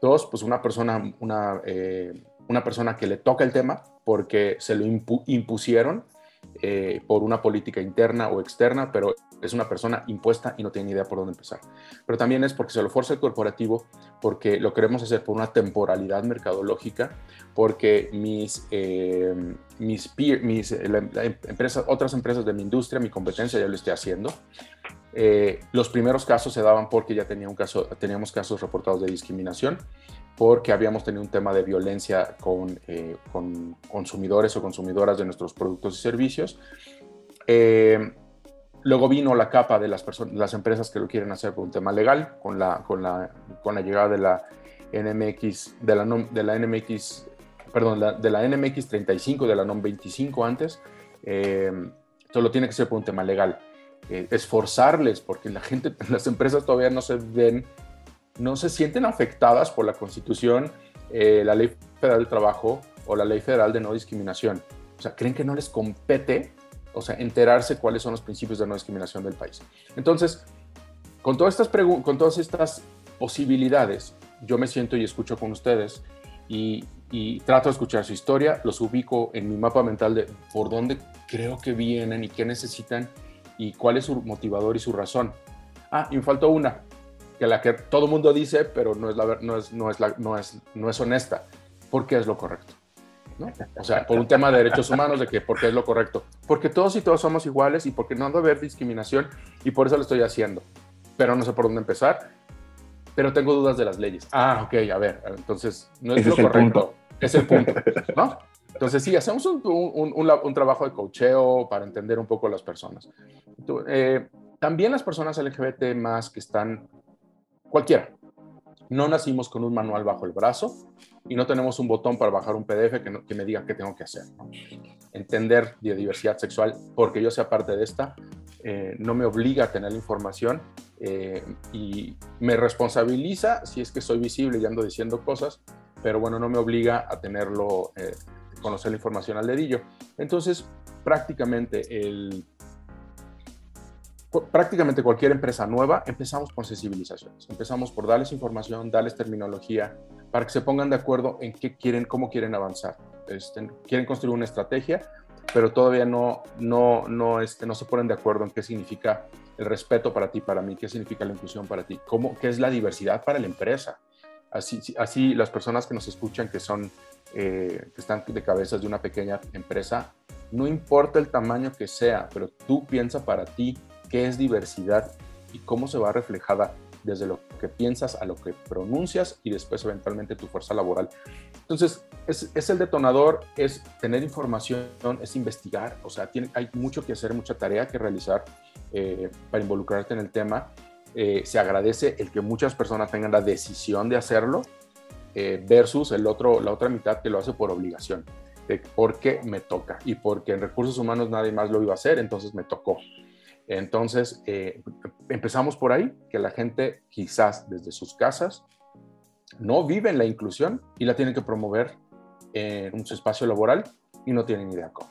Dos, pues una persona, una, eh, una persona que le toca el tema porque se lo impusieron eh, por una política interna o externa, pero es una persona impuesta y no tiene ni idea por dónde empezar. Pero también es porque se lo fuerza el corporativo, porque lo queremos hacer por una temporalidad mercadológica, porque mis, eh, mis, mis empresas, otras empresas de mi industria, mi competencia ya lo esté haciendo. Eh, los primeros casos se daban porque ya tenía un caso, teníamos casos reportados de discriminación porque habíamos tenido un tema de violencia con, eh, con consumidores o consumidoras de nuestros productos y servicios. Eh, luego vino la capa de las, personas, las empresas que lo quieren hacer por un tema legal, con la, con la, con la llegada de la NMX, de la, la NMX, perdón, de la NMX 35, de la NOM 25 antes. Eh, lo tiene que ser por un tema legal. Eh, esforzarles, porque la gente, las empresas todavía no se ven no se sienten afectadas por la Constitución, eh, la Ley Federal del Trabajo o la Ley Federal de No Discriminación. O sea, creen que no les compete, o sea, enterarse cuáles son los principios de no discriminación del país. Entonces, con todas estas, con todas estas posibilidades, yo me siento y escucho con ustedes y, y trato de escuchar su historia, los ubico en mi mapa mental de por dónde creo que vienen y qué necesitan y cuál es su motivador y su razón. Ah, y me faltó una, que la que todo mundo dice, pero no es, la, no es, no es, la, no es, no es honesta, porque es lo correcto. ¿no? O sea, por un tema de derechos humanos, de que porque es lo correcto. Porque todos y todos somos iguales y porque no debe haber discriminación y por eso lo estoy haciendo. Pero no sé por dónde empezar, pero tengo dudas de las leyes. Ah, ok, a ver, entonces no es lo correcto. Es el punto, ¿no? Entonces sí, hacemos un, un, un, trabajo de cocheo para entender un poco a las personas. Eh, también las personas LGBT más que están Cualquiera. No nacimos con un manual bajo el brazo y no tenemos un botón para bajar un PDF que, me diga qué tengo que hacer. Entender biodiversidad sexual, porque yo sea parte de esta, eh, no me obliga a tener la información eh, y me responsabiliza si es que soy visible y ando diciendo cosas, pero bueno, no me obliga a tenerlo, eh, conocer la información al dedillo. Entonces, prácticamente el prácticamente cualquier empresa nueva, empezamos con sensibilizaciones. Empezamos por darles información, darles terminología, para que se pongan de acuerdo en qué quieren, cómo quieren avanzar. Este, quieren construir una estrategia, pero todavía no, no, no, este, no se ponen de acuerdo en qué significa el respeto para ti, para mí, qué significa la inclusión para ti, cómo, qué es la diversidad para la empresa. Así, así las personas que nos escuchan, que son, eh, que están de cabezas de una pequeña empresa, no importa el tamaño que sea, pero tú piensa para ti qué es diversidad y cómo se va reflejada desde lo que piensas a lo que pronuncias y después eventualmente tu fuerza laboral. Entonces, es, el detonador, es tener información, es investigar, o sea, tiene, hay mucho que hacer, mucha tarea que realizar eh, para involucrarte en el tema. Eh, se agradece el que muchas personas tengan la decisión de hacerlo eh, versus el otro, la otra mitad que lo hace por obligación, porque me toca y porque en recursos humanos nadie más lo iba a hacer, entonces me tocó. Entonces, eh, empezamos por ahí, que la gente quizás desde sus casas no vive en la inclusión y la tienen que promover en un espacio laboral y no tienen idea cómo.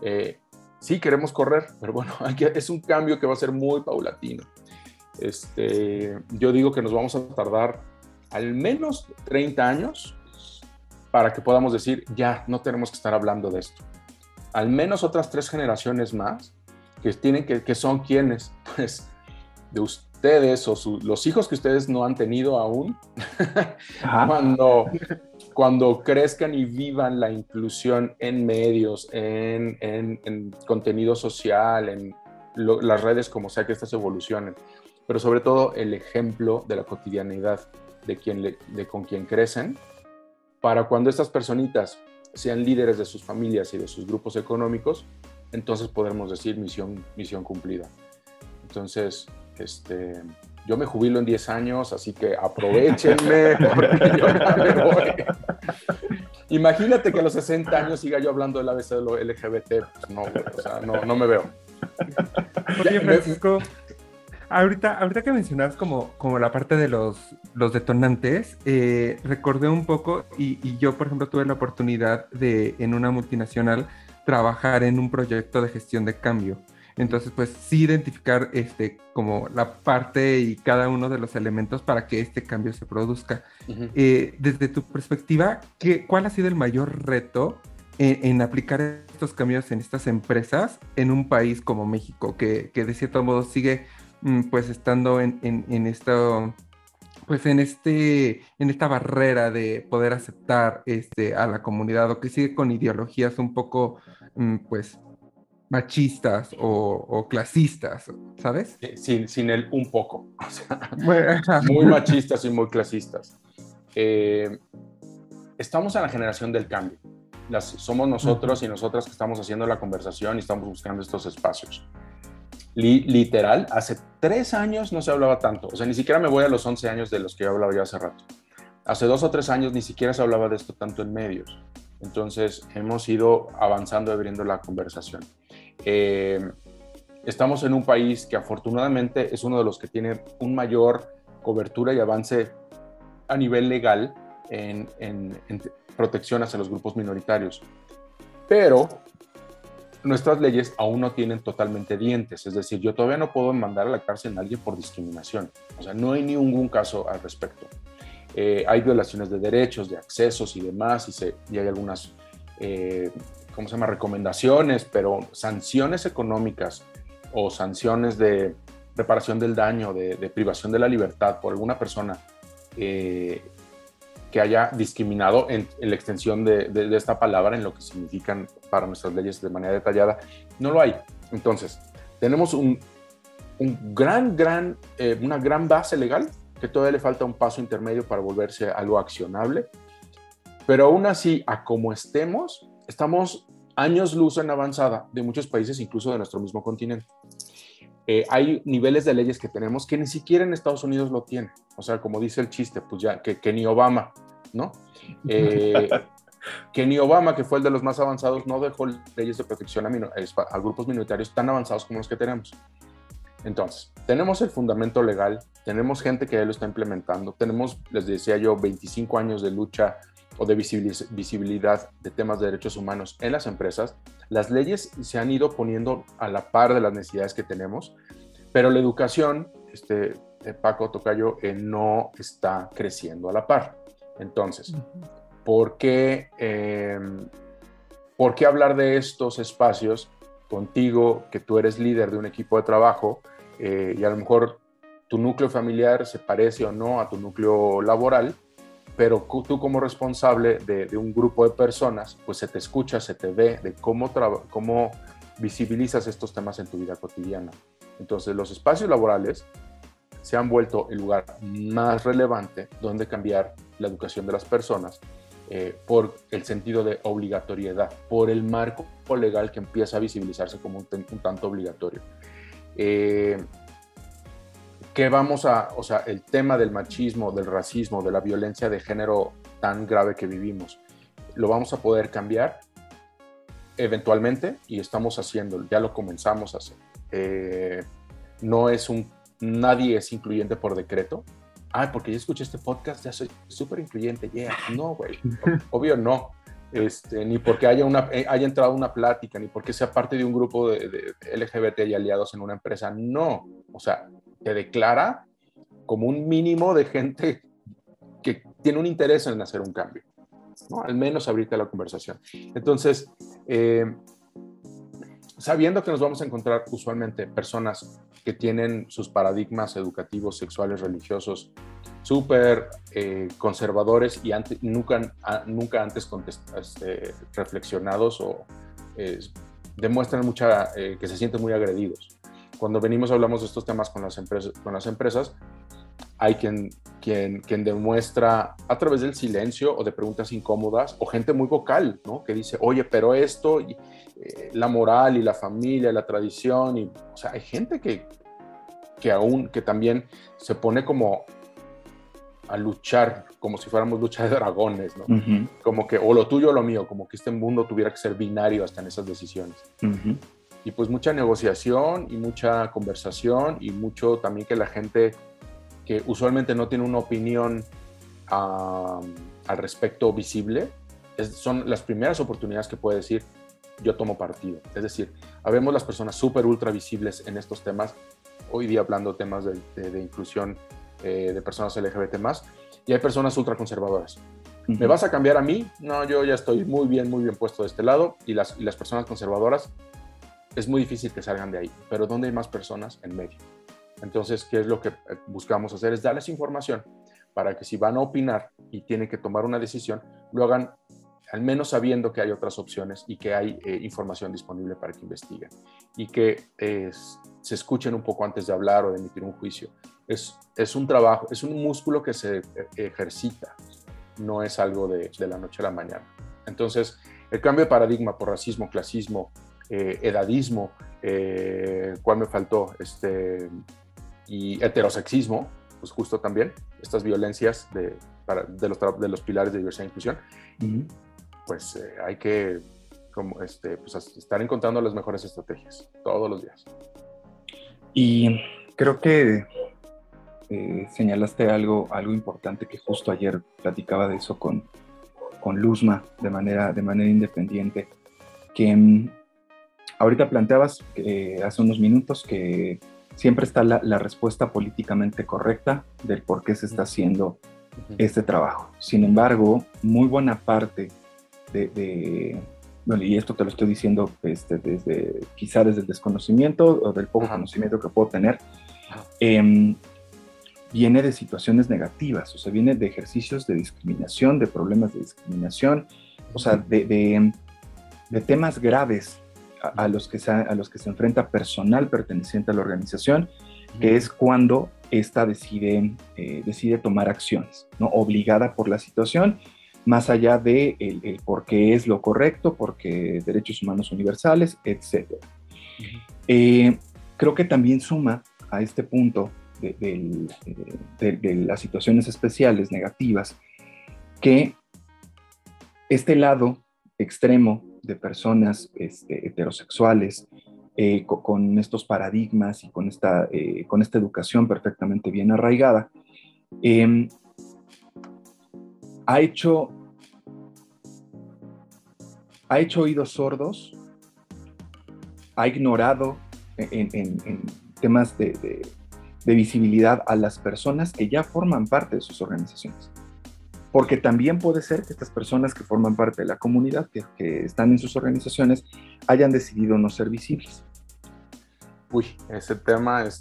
Eh, sí queremos correr, pero bueno, es un cambio que va a ser muy paulatino. Este, yo digo que nos vamos a tardar al menos 30 años para que podamos decir, ya, no tenemos que estar hablando de esto. Al menos otras tres generaciones más que tienen que, que son quienes, pues, de ustedes o los hijos que ustedes no han tenido aún, cuando, cuando crezcan y vivan la inclusión en medios, en, en, contenido social, en las redes, como sea que estas evolucionen, pero sobre todo el ejemplo de la cotidianidad de, quien de con quien crecen, para cuando estas personitas sean líderes de sus familias y de sus grupos económicos, entonces podemos decir misión, misión cumplida. Entonces, este, yo me jubilo en 10 años, así que aprovechenme porque yo me voy. Imagínate que a los 60 años siga yo hablando del ABC de lo LGBT, pues no, o sea, no, no me veo. Oye, Francisco, ahorita, ahorita que mencionabas como, como la parte de los, los detonantes, eh, recordé un poco y, y, yo, por ejemplo, tuve la oportunidad de en una multinacional trabajar en un proyecto de gestión de cambio. Entonces, pues sí identificar este, como la parte y cada uno de los elementos para que este cambio se produzca. eh, desde tu perspectiva, ¿qué, ¿cuál ha sido el mayor reto en, en, aplicar estos cambios en estas empresas en un país como México, que, que de cierto modo sigue mm, pues estando en, en, en, esto, pues en, este, en esta barrera de poder aceptar este, a la comunidad o que sigue con ideologías un poco mm, pues machistas o, o, clasistas, ¿sabes? Sin, sin el un poco, o sea, muy machistas y muy clasistas. Eh, estamos en la generación del cambio las, somos nosotros y nosotras que estamos haciendo la conversación y estamos buscando estos espacios. Li, literal, hace tres años no se hablaba tanto, o sea, ni siquiera me voy a los 11 años de los que yo hablaba ya hace rato. Hace dos o tres años ni siquiera se hablaba de esto tanto en medios. Entonces hemos ido avanzando abriendo la conversación. Eh, estamos en un país que afortunadamente es uno de los que tiene un mayor cobertura y avance a nivel legal en, en protección hacia los grupos minoritarios. Pero nuestras leyes aún no tienen totalmente dientes, es decir, yo todavía no puedo mandar a la cárcel a alguien por discriminación, o sea, no hay ningún caso al respecto. Eh, hay violaciones de derechos, de accesos y demás, y, se, y hay algunas, eh, ¿cómo se llama?, recomendaciones, pero sanciones económicas o sanciones de reparación del daño, de, de privación de la libertad por alguna persona eh, que haya discriminado en, la extensión de, esta palabra en lo que significan para nuestras leyes de manera detallada. No lo hay. Entonces, tenemos un, un gran, gran, eh, una gran base legal que todavía le falta un paso intermedio para volverse algo accionable. Pero aún así, a como estemos, estamos años luz en avanzada de muchos países, incluso de nuestro mismo continente. Eh, hay niveles de leyes que tenemos que ni siquiera en Estados Unidos lo tienen. O sea, como dice el chiste, pues ya, que, que ni Obama, ¿no? Eh, que ni Obama, que fue el de los más avanzados, no dejó leyes de protección a, a, grupos minoritarios tan avanzados como los que tenemos. Entonces, tenemos el fundamento legal, tenemos gente que ya lo está implementando, tenemos, les decía yo, 25 años de lucha o de visibilidad de temas de derechos humanos en las empresas, las leyes se han ido poniendo a la par de las necesidades que tenemos, pero la educación, este, Paco Tocayo, eh, no está creciendo a la par. Entonces, ¿por qué, eh, ¿por qué hablar de estos espacios contigo, que tú eres líder de un equipo de trabajo eh, y a lo mejor tu núcleo familiar se parece o no a tu núcleo laboral? Pero tú como responsable de, de, un grupo de personas, pues se te escucha, se te ve de cómo, cómo visibilizas estos temas en tu vida cotidiana. Entonces los espacios laborales se han vuelto el lugar más relevante donde cambiar la educación de las personas eh, por el sentido de obligatoriedad, por el marco legal que empieza a visibilizarse como un, un tanto obligatorio. Eh, que vamos a, o sea, el tema del machismo, del racismo, de la violencia de género tan grave que vivimos, lo vamos a poder cambiar eventualmente y estamos haciendo, ya lo comenzamos a hacer. Eh, no es un, nadie es incluyente por decreto. Ah, porque yo escuché este podcast, ya soy súper incluyente. Yeah, no, güey. Obvio no. Este, ni porque haya, una, eh, haya entrado una plática, ni porque sea parte de un grupo de, de LGBT y aliados en una empresa. No. O sea, te declara como un mínimo de gente que tiene un interés en hacer un cambio, ¿no? Al menos abrirte la conversación. Entonces, eh, sabiendo que nos vamos a encontrar usualmente personas que tienen sus paradigmas educativos, sexuales, religiosos súper eh, conservadores y ante, nunca, nunca antes este, reflexionados o eh, demuestran mucha, eh, que se sienten muy agredidos cuando venimos hablamos de estos temas con las empresas, con las empresas hay quien, quien, quien demuestra a través del silencio o de preguntas incómodas o gente muy vocal, ¿no? Que dice, oye, pero esto, y, eh, la moral y la familia, la tradición, y, o sea, hay gente que, que aún, que también se pone como a luchar, como si fuéramos lucha de dragones, ¿no? Uh -huh. Como que, o lo tuyo o lo mío, como que este mundo tuviera que ser binario hasta en esas decisiones. Uh -huh. Y pues mucha negociación y mucha conversación y mucho también que la gente que usualmente no tiene una opinión al respecto visible, son las primeras oportunidades que puede decir yo tomo partido. Es decir, habemos las personas súper ultra visibles en estos temas, hoy día hablando temas de, inclusión eh, de personas LGBT más, y hay personas ultra conservadoras. ¿Me vas a cambiar a mí? No, yo ya estoy muy bien, muy bien puesto de este lado, y las, y las personas conservadoras es muy difícil que salgan de ahí, pero ¿dónde hay más personas? En medio. Entonces, ¿qué es lo que eh, buscamos hacer? Es darles información para que si van a opinar y tienen que tomar una decisión, lo hagan al menos sabiendo que hay otras opciones y que hay eh, información disponible para que investiguen y que se escuchen un poco antes de hablar o de emitir un juicio. Es, es un trabajo, es un músculo que se eh, ejercita, no es algo de, de la noche a la mañana. Entonces, el cambio de paradigma por racismo, clasismo, eh, edadismo, eh, ¿cuál me faltó? Este, y heterosexismo, pues justo también, estas violencias de, de, los, de los, pilares de diversidad e inclusión, pues eh, hay que como, este, pues, estar encontrando las mejores estrategias todos los días. Y creo que eh, señalaste algo, algo importante que justo ayer platicaba de eso con, con Luzma de manera, de manera independiente, que mm, ahorita planteabas hace unos minutos que siempre está la, respuesta políticamente correcta del por qué se está haciendo este trabajo. Sin embargo, muy buena parte de, bueno, y esto te lo estoy diciendo este, desde, quizá desde el desconocimiento o del poco conocimiento que puedo tener, em, viene de situaciones negativas, o sea, viene de ejercicios de discriminación, de problemas de discriminación, o sea, de, de temas graves a, los que se, a los que se enfrenta personal perteneciente a la organización, que es cuando ésta decide, eh, decide tomar acciones, ¿no? obligada por la situación, más allá de el, por qué es lo correcto, porque derechos humanos universales, etc. Eh, creo que también suma a este punto de, de, las situaciones especiales negativas que este lado extremo de personas este, heterosexuales eh, con, estos paradigmas y con esta, eh, con esta educación perfectamente bien arraigada, em, ha, hecho, ha hecho oídos sordos, ha ignorado en, temas de visibilidad a las personas que ya forman parte de sus organizaciones porque también puede ser que estas personas que forman parte de la comunidad, que, están en sus organizaciones, hayan decidido no ser visibles. Uy, ese tema es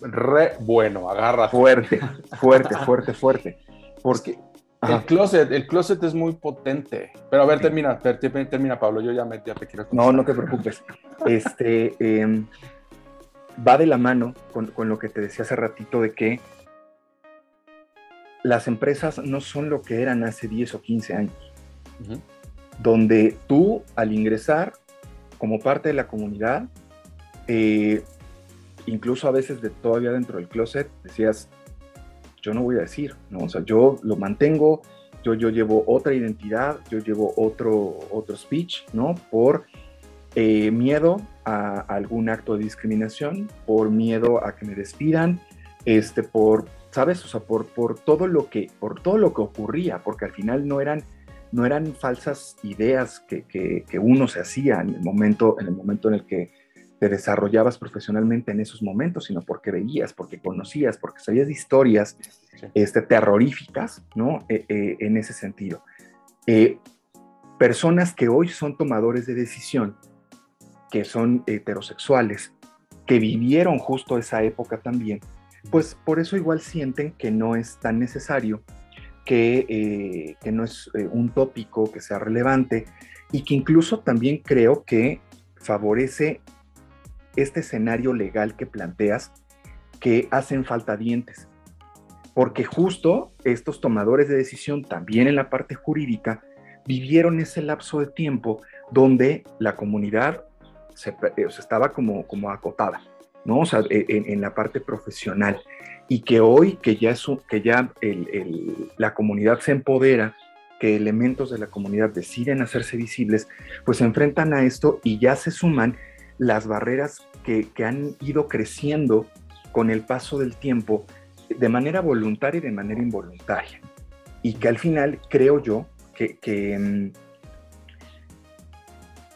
re bueno, agarra. Fuerte, fuerte, fuerte, fuerte. Porque el closet, el closet es muy potente. Pero a ver, termina, termina, Pablo, yo ya, me, te quiero No, no te preocupes. Este, em, va de la mano con, con lo que te decía hace ratito de que las empresas no son lo que eran hace 10 o 15 años, donde tú al ingresar como parte de la comunidad, eh, incluso a veces de todavía dentro del closet, decías, yo no voy a decir, ¿no? o sea, yo lo mantengo, yo, yo llevo otra identidad, yo llevo otro, otro speech, ¿no? Por eh, miedo a, algún acto de discriminación, por miedo a que me despidan, este, por ¿sabes? O sea, por, por, todo lo que, por todo lo que ocurría, porque al final no eran, no eran falsas ideas que, que, uno se hacía en el, momento, en el momento en el que te desarrollabas profesionalmente en esos momentos, sino porque veías, porque conocías, porque sabías de historias este, terroríficas, ¿no? E, e, en ese sentido. Eh, personas que hoy son tomadores de decisión, que son heterosexuales, que vivieron justo esa época también, pues por eso igual sienten que no es tan necesario, que, eh, que no es eh, un tópico que sea relevante y que incluso también creo que favorece este escenario legal que planteas, que hacen falta dientes. Porque justo estos tomadores de decisión, también en la parte jurídica, vivieron ese lapso de tiempo donde la comunidad se, eh, estaba como, como acotada. ¿No? O sea, e, en, la parte profesional. Y que hoy, que ya, es, que ya la comunidad se empodera, que elementos de la comunidad deciden hacerse visibles, pues se enfrentan a esto y ya se suman las barreras que, que han ido creciendo con el paso del tiempo de manera voluntaria y de manera involuntaria. Y que al final creo yo que, que, mm,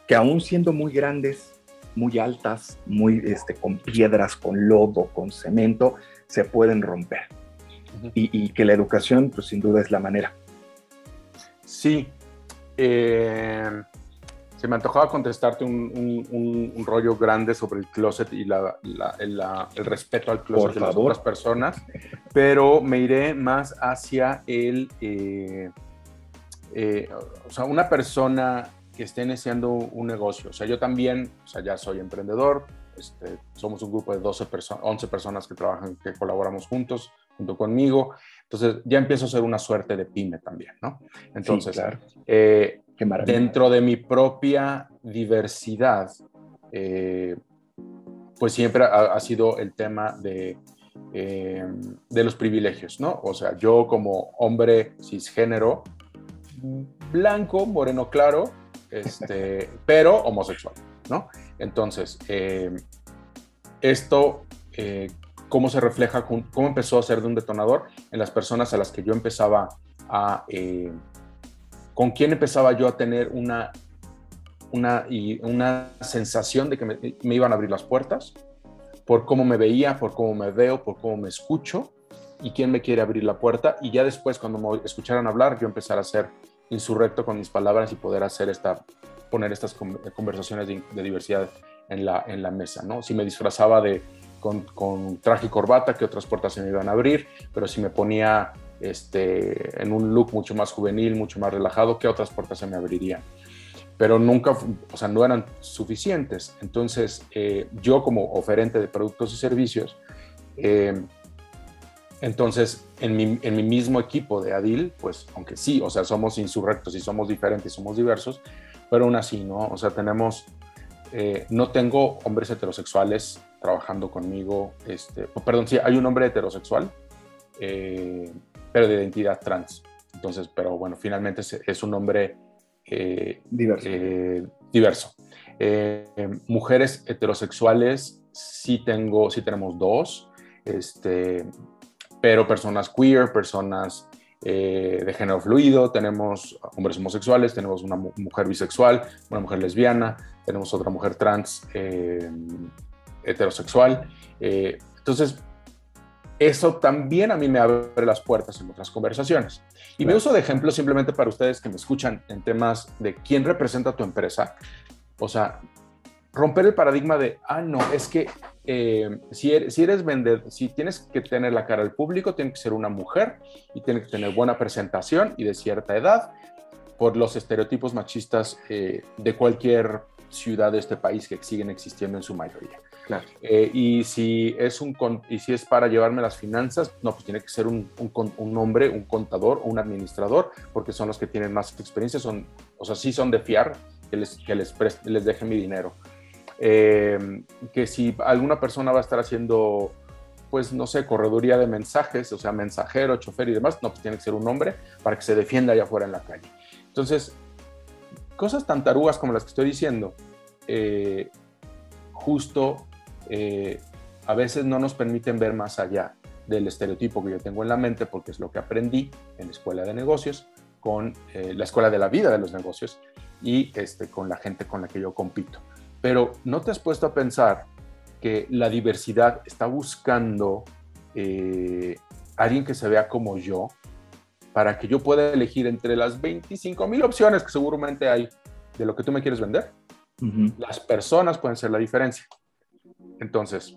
que aún siendo muy grandes, muy altas, muy este, con piedras, con lodo, con cemento, se pueden romper. y, y, que la educación, pues sin duda es la manera. Sí. Eh, se me antojaba contestarte un, un, un, rollo grande sobre el closet y la, la, la, el respeto al closet de las otras personas, pero me iré más hacia el, eh, eh, o sea, una persona que esté iniciando un negocio. O sea, yo también, o sea, ya soy emprendedor, este, somos un grupo de 12 perso 11 personas que trabajan, que colaboramos juntos, junto conmigo. Entonces, ya empiezo a ser una suerte de pyme también, ¿no? Entonces, sí, claro. eh, dentro de mi propia diversidad, eh, pues siempre ha, ha, sido el tema de, eh, de los privilegios, ¿no? O sea, yo como hombre cisgénero, blanco, moreno claro, este, pero homosexual, ¿no? Entonces, eh, esto, eh, ¿cómo se refleja? ¿Cómo empezó a ser de un detonador en las personas a las que yo empezaba a... Eh, con quién empezaba yo a tener una, una, y una sensación de que me, me, iban a abrir las puertas, por cómo me veía, por cómo me veo, por cómo me escucho y quién me quiere abrir la puerta. Y ya después, cuando me escucharan hablar, yo empezar a ser insurrecto con mis palabras y poder hacer esta, poner estas conversaciones de, diversidad en la, en la mesa, ¿no? Si me disfrazaba de, con, con, traje y corbata, que otras puertas se me iban a abrir, pero si me ponía este, en un look mucho más juvenil, mucho más relajado, ¿qué otras puertas se me abrirían? Pero nunca, o sea, no eran suficientes. Entonces, eh, yo como oferente de productos y servicios, eh, entonces, en mi, en mi, mismo equipo de Adil, pues, aunque sí, o sea, somos insurrectos y somos diferentes, somos diversos, pero aún así, ¿no? O sea, tenemos, eh, no tengo hombres heterosexuales trabajando conmigo, este, perdón, sí, hay un hombre heterosexual, eh, pero de identidad trans. Entonces, pero bueno, finalmente es, es un hombre eh, diverso. diverso. mujeres heterosexuales, sí tengo, sí tenemos dos, este, pero personas queer, personas eh, de género fluido, tenemos hombres homosexuales, tenemos una mujer bisexual, una mujer lesbiana, tenemos otra mujer trans eh, heterosexual. Eh, entonces, eso también a mí me abre las puertas en otras conversaciones. Y claro. me uso de ejemplo simplemente para ustedes que me escuchan en temas de quién representa tu empresa. O sea, romper el paradigma de, ah, no, es que eh, si, eres, si eres vendedor, si tienes que tener la cara al público, tiene que ser una mujer y tiene que tener buena presentación y de cierta edad, por los estereotipos machistas eh, de cualquier ciudad de este país que siguen existiendo en su mayoría. Claro. Eh, y, si es un, y si es para llevarme las finanzas, no, pues tiene que ser un, un, un hombre, un contador o un administrador, porque son los que tienen más experiencia, son, o sea, sí son de fiar que les, que les, les deje mi dinero. Eh, que si alguna persona va a estar haciendo, pues no sé, correduría de mensajes, o sea, mensajero, chofer y demás, no, pues tiene que ser un hombre para que se defienda allá afuera en la calle. Entonces, cosas tan tarugas como las que estoy diciendo, eh, justo eh, a veces no nos permiten ver más allá del estereotipo que yo tengo en la mente, porque es lo que aprendí en la escuela de negocios, con la escuela de la vida de los negocios y este, con la gente con la que yo compito. Pero ¿no te has puesto a pensar que la diversidad está buscando eh, alguien que se vea como yo para que yo pueda elegir entre las 25 mil opciones que seguramente hay de lo que tú me quieres vender? Uh -huh. Las personas pueden ser la diferencia. Entonces,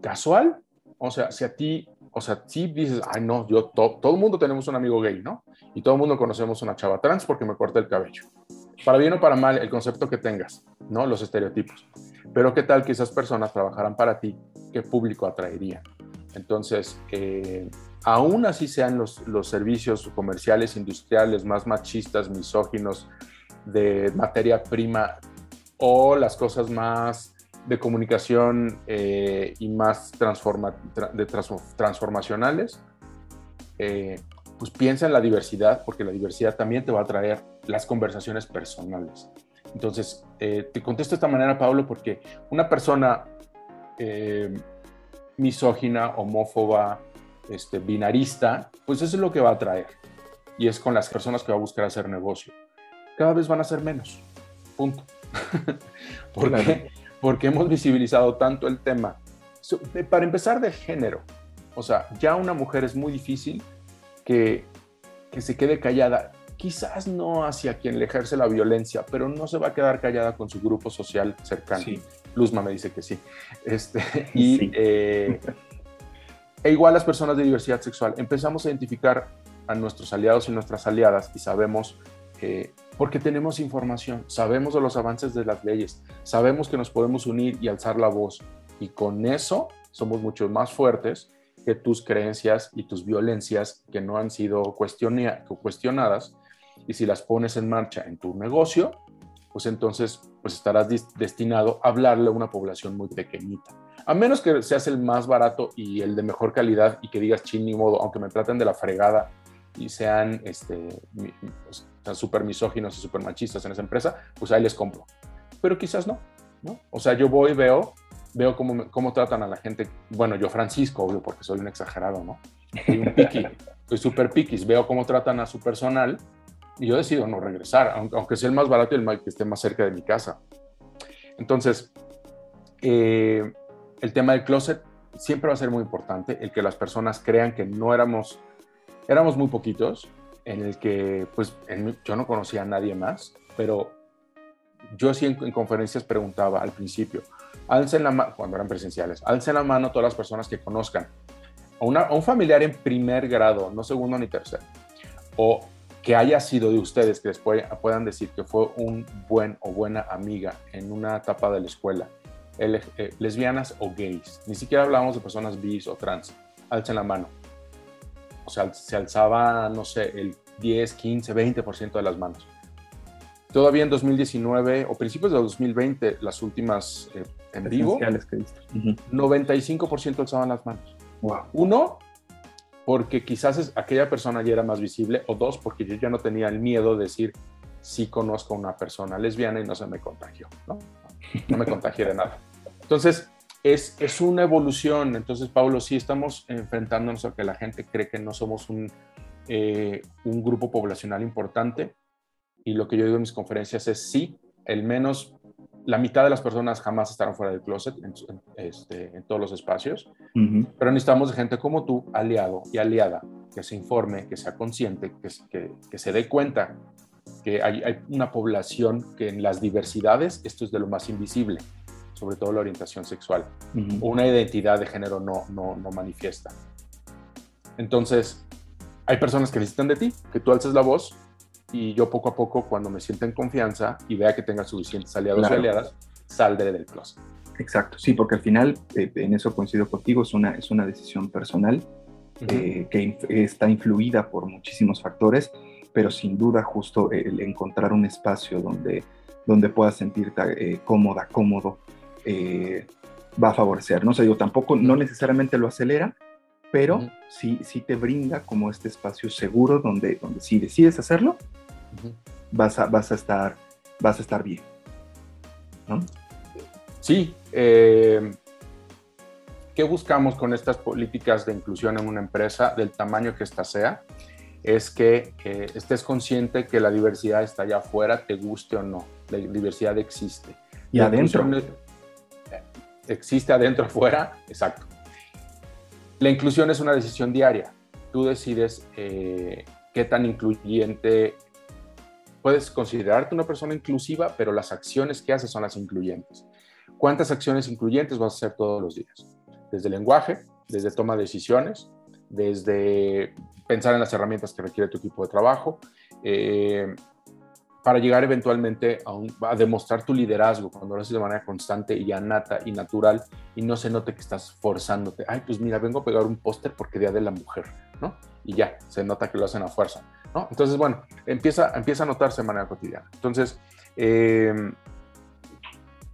casual, o sea, si a ti, o sea, si dices, ay no, yo, to, todo el mundo tenemos un amigo gay, ¿no? Y todo el mundo conocemos una chava trans porque me corta el cabello para bien o para mal, el concepto que tengas, ¿no? Los estereotipos. Pero qué tal que esas personas trabajaran para ti, qué público atraerían. Entonces, eh, aún así sean los, servicios comerciales, industriales más machistas, misóginos, de materia prima o las cosas más de comunicación eh, y más transformacionales, eh, pues piensa en la diversidad, porque la diversidad también te va a traer las conversaciones personales. Entonces, eh, te contesto de esta manera, Pablo, porque una persona eh, misógina, homófoba, este, binarista, pues eso es lo que va a traer. Y es con las personas que va a buscar hacer negocio. Cada vez van a ser menos. Punto. ¿Por qué? Porque hemos visibilizado tanto el tema. Para empezar, del género. O sea, ya una mujer es muy difícil que, que se quede callada quizás no hacia quien le ejerce la violencia, pero no se va a quedar callada con su grupo social cercano. Luzma me dice que sí. Este, y eh, e igual las personas de diversidad sexual. Empezamos a identificar a nuestros aliados y nuestras aliadas y sabemos que, porque tenemos información, sabemos de los avances de las leyes, sabemos que nos podemos unir y alzar la voz. Y con eso somos mucho más fuertes que tus creencias y tus violencias que no han sido cuestionadas y si las pones en marcha en tu negocio, pues entonces pues estarás destinado a hablarle a una población muy pequeñita. A menos que seas el más barato y el de mejor calidad y que digas chin ni modo, aunque me traten de la fregada y sean este, súper misóginos y súper machistas en esa empresa, pues ahí les compro. Pero quizás no, ¿no? O sea, yo voy veo, veo cómo, cómo tratan a la gente. Bueno, yo Francisco, obvio, porque soy un exagerado, ¿no? Soy un piqui, soy súper piquis. Veo cómo tratan a su personal y yo decido no regresar, aunque sea el más barato y el que esté más cerca de mi casa. Entonces, eh, el tema del closet siempre va a ser muy importante, el que las personas crean que no éramos, éramos muy poquitos, en el que pues yo no conocía a nadie más, pero yo sí en, conferencias preguntaba al principio, alcen la mano, cuando eran presenciales, alcen la mano todas las personas que conozcan, a, un familiar en primer grado, no segundo ni tercero, o que haya sido de ustedes, que después puedan decir que fue un buen o buena amiga en una etapa de la escuela, eh, lesbianas o gays, ni siquiera hablábamos de personas bis o trans, alcen la mano. O sea, se alzaba, no sé, el 10, 15, 20% de las manos. Todavía en 2019 o principios de 2020, las últimas eh, en vivo, 95% alzaban las manos. Uno, porque quizás aquella persona ya era más visible, o dos, porque yo ya no tenía el miedo de decir, sí conozco a una persona lesbiana y no se me contagió, ¿no? No me contagié de nada. Entonces, es, es una evolución. Entonces, Pablo, sí estamos enfrentándonos a que la gente cree que no somos un, eh, un grupo poblacional importante. Y lo que yo digo en mis conferencias es sí, el menos la mitad de las personas jamás estarán fuera del closet en, este, todos los espacios, pero necesitamos de gente como tú, aliado y aliada, que se informe, que sea consciente, que, que, se dé cuenta que hay, una población que en las diversidades esto es de lo más invisible, sobre todo la orientación sexual, una identidad de género no, no, no manifiesta. Entonces, hay personas que necesitan de ti, que tú alces la voz y yo poco a poco, cuando me sienta en confianza y vea que tenga suficientes aliados y aliadas, saldré del closet. Exacto, sí, porque al final, eh, en eso coincido contigo, es una, es una decisión personal eh, que está influida por muchísimos factores, pero sin duda justo el encontrar un espacio donde, donde puedas sentirte eh, cómoda, cómodo, va a favorecer. No sé, yo tampoco, no necesariamente lo acelera, pero sí, sí te brinda como este espacio seguro donde, donde si decides hacerlo, vas, a, vas, a estar, vas a estar bien. Sí. Eh, ¿Qué buscamos con estas políticas de inclusión en una empresa, del tamaño que ésta sea? Es que eh, estés consciente que la diversidad está allá afuera, te guste o no. La diversidad existe. Y adentro. Existe adentro, afuera, exacto. La inclusión es una decisión diaria. Tú decides eh, qué tan incluyente puedes considerarte una persona inclusiva, pero las acciones que haces son las incluyentes. ¿Cuántas acciones incluyentes vas a hacer todos los días? Desde lenguaje, desde toma de decisiones, desde pensar en las herramientas que requiere tu equipo de trabajo, eh, para llegar eventualmente a, demostrar tu liderazgo cuando lo haces de manera constante y nata y natural y no se note que estás forzándote. Ay, pues mira, vengo a pegar un póster porque Día de la Mujer, ¿no? Y ya, se nota que lo hacen a fuerza, ¿no? Entonces, bueno, empieza, empieza a notarse de manera cotidiana. Entonces, em,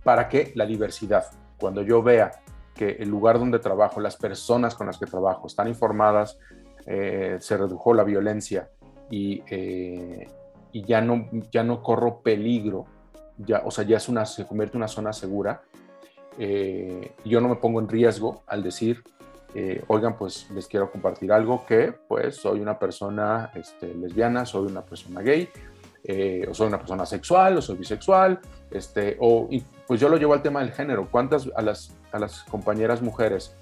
¿para qué la diversidad? Cuando yo vea que el lugar donde trabajo, las personas con las que trabajo están informadas, eh, se redujo la violencia y... Eh, y ya no, ya no corro peligro ya, o sea, ya es una, se convierte en una zona segura. Eh, yo no me pongo en riesgo al decir, eh, oigan, pues les quiero compartir algo que, pues, soy una persona este, lesbiana, soy una persona gay, eh, o soy una persona sexual, o soy bisexual, este, o pues yo lo llevo al tema del género. ¿Cuántas a las, a las compañeras mujeres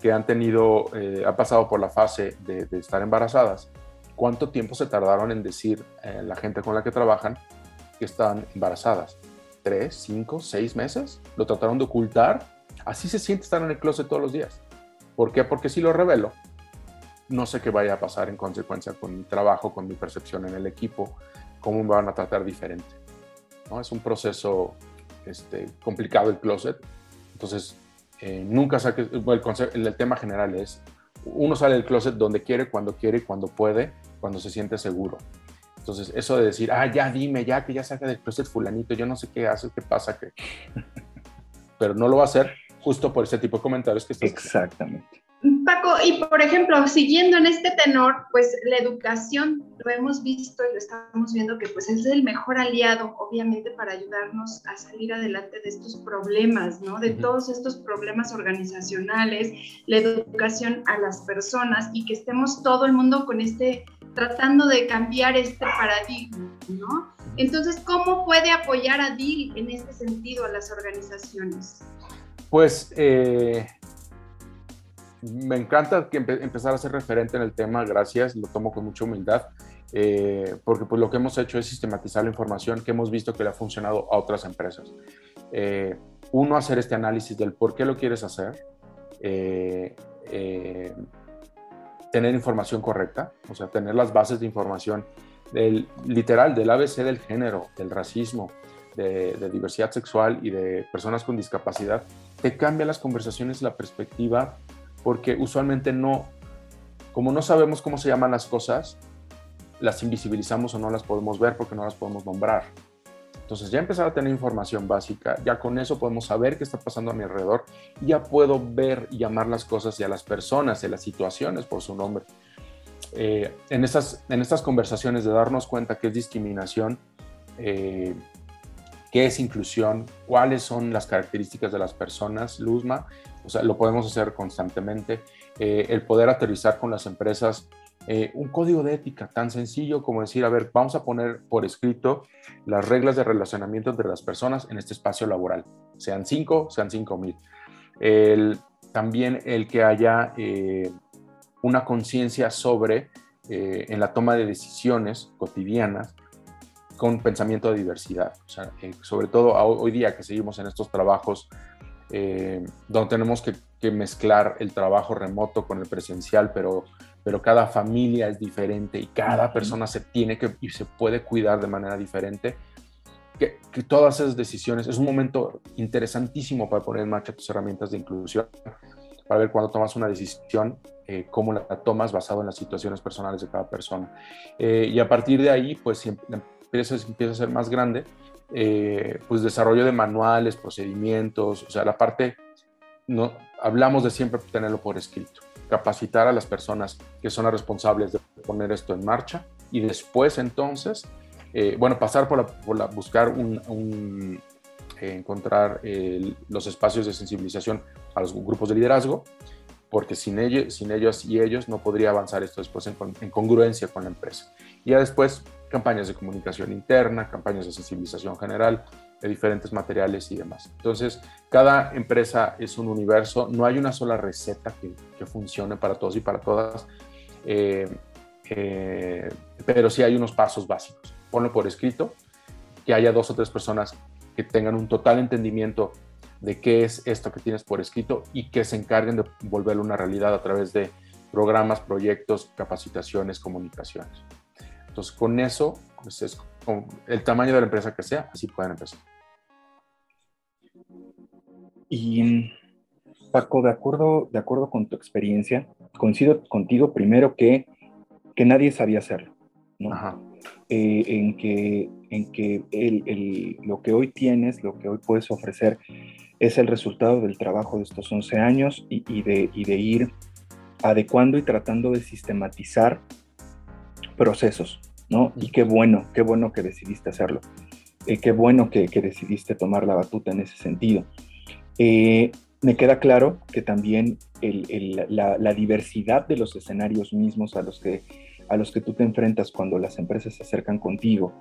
que han tenido, han pasado por la fase de, estar embarazadas, cuánto tiempo se tardaron en decir eh, la gente con la que trabajan que están embarazadas? ¿Tres, cinco, seis meses? ¿Lo trataron de ocultar? Así se siente estar en el closet todos los días. ¿Por qué? Porque si lo revelo, no sé qué vaya a pasar en consecuencia con mi trabajo, con mi percepción en el equipo, cómo me van a tratar diferente. ¿no? Es un proceso este, complicado el closet. Entonces, eh, nunca saques, el, el, tema general es, uno sale del closet donde quiere, cuando quiere, cuando puede, cuando se siente seguro. Entonces, eso de decir, ah, ya dime, ya que ya saca del closet fulanito, yo no sé qué hace, qué pasa, que... Pero no lo va a hacer justo por ese tipo de comentarios que estás Exactamente. Paco, y por ejemplo, siguiendo en este tenor, pues la educación, lo hemos visto y lo estamos viendo que pues es el mejor aliado, obviamente, para ayudarnos a salir adelante de estos problemas, ¿no? De todos estos problemas organizacionales, la educación a las personas y que estemos todo el mundo con este, tratando de cambiar este paradigma, ¿no? Entonces, ¿cómo puede apoyar a DIL en este sentido a las organizaciones? Pues... Eh me encanta que empezar a ser referente en el tema, gracias, lo tomo con mucha humildad, eh, porque pues lo que hemos hecho es sistematizar la información que hemos visto que le ha funcionado a otras empresas. Eh, uno, hacer este análisis del por qué lo quieres hacer, eh, tener información correcta, o sea, tener las bases de información del, literal del ABC del género, del racismo, de, de diversidad sexual y de personas con discapacidad, te cambia las conversaciones, la perspectiva porque usualmente no, como no sabemos cómo se llaman las cosas, las invisibilizamos o no las podemos ver porque no las podemos nombrar. Entonces ya empezar a tener información básica, ya con eso podemos saber qué está pasando a mi alrededor ya puedo ver y llamar las cosas y a las personas y a las situaciones por su nombre. Eh, en, estas, en estas conversaciones de darnos cuenta qué es discriminación, eh, qué es inclusión, cuáles son las características de las personas, Luzma, o sea, lo podemos hacer constantemente. Eh, el poder aterrizar con las empresas eh, un código de ética tan sencillo como decir, a ver, vamos a poner por escrito las reglas de relacionamiento entre las personas en este espacio laboral, sean cinco, sean cinco mil. también el que haya eh, una conciencia sobre, en la toma de decisiones cotidianas, con pensamiento de diversidad. O sea, sobre todo hoy día que seguimos en estos trabajos eh, donde tenemos que, mezclar el trabajo remoto con el presencial, pero, pero cada familia es diferente y cada persona se tiene que y se puede cuidar de manera diferente. Que, todas esas decisiones es un momento interesantísimo para poner en marcha tus herramientas de inclusión, para ver cuando tomas una decisión, eh, cómo la tomas basado en las situaciones personales de cada persona. Eh, y a partir de ahí, pues empieza, empieza a ser más grande eh, pues desarrollo de manuales, procedimientos, o sea, la parte, no, hablamos de siempre tenerlo por escrito, capacitar a las personas que son las responsables de poner esto en marcha y después entonces, eh, bueno, pasar por, la, buscar un, eh, encontrar los espacios de sensibilización a los grupos de liderazgo, porque sin ellos, sin ellos y ellos no podría avanzar esto después en, en congruencia con la empresa. Y ya después campañas de comunicación interna, campañas de sensibilización general, de diferentes materiales y demás. Entonces, cada empresa es un universo, no hay una sola receta que, que funcione para todos y para todas, eh, eh, pero sí hay unos pasos básicos. Ponlo por escrito, que haya dos o tres personas que tengan un total entendimiento de qué es esto que tienes por escrito y que se encarguen de volverlo una realidad a través de programas, proyectos, capacitaciones, comunicaciones. Entonces, con eso, pues es con el tamaño de la empresa que sea, así pueden empezar. Y Paco, de acuerdo, de acuerdo con tu experiencia, coincido contigo primero que, que nadie sabía hacerlo, ¿no? Eh, en que, en que el, lo que hoy tienes, lo que hoy puedes ofrecer, es el resultado del trabajo de estos 11 años y, y, de, y de ir adecuando y tratando de sistematizar procesos, ¿no? Y qué bueno, qué bueno que decidiste hacerlo. eh, qué bueno que, decidiste tomar la batuta en ese sentido. Eh, me queda claro que también la, diversidad de los escenarios mismos a los, que, a los que tú te enfrentas cuando las empresas se acercan contigo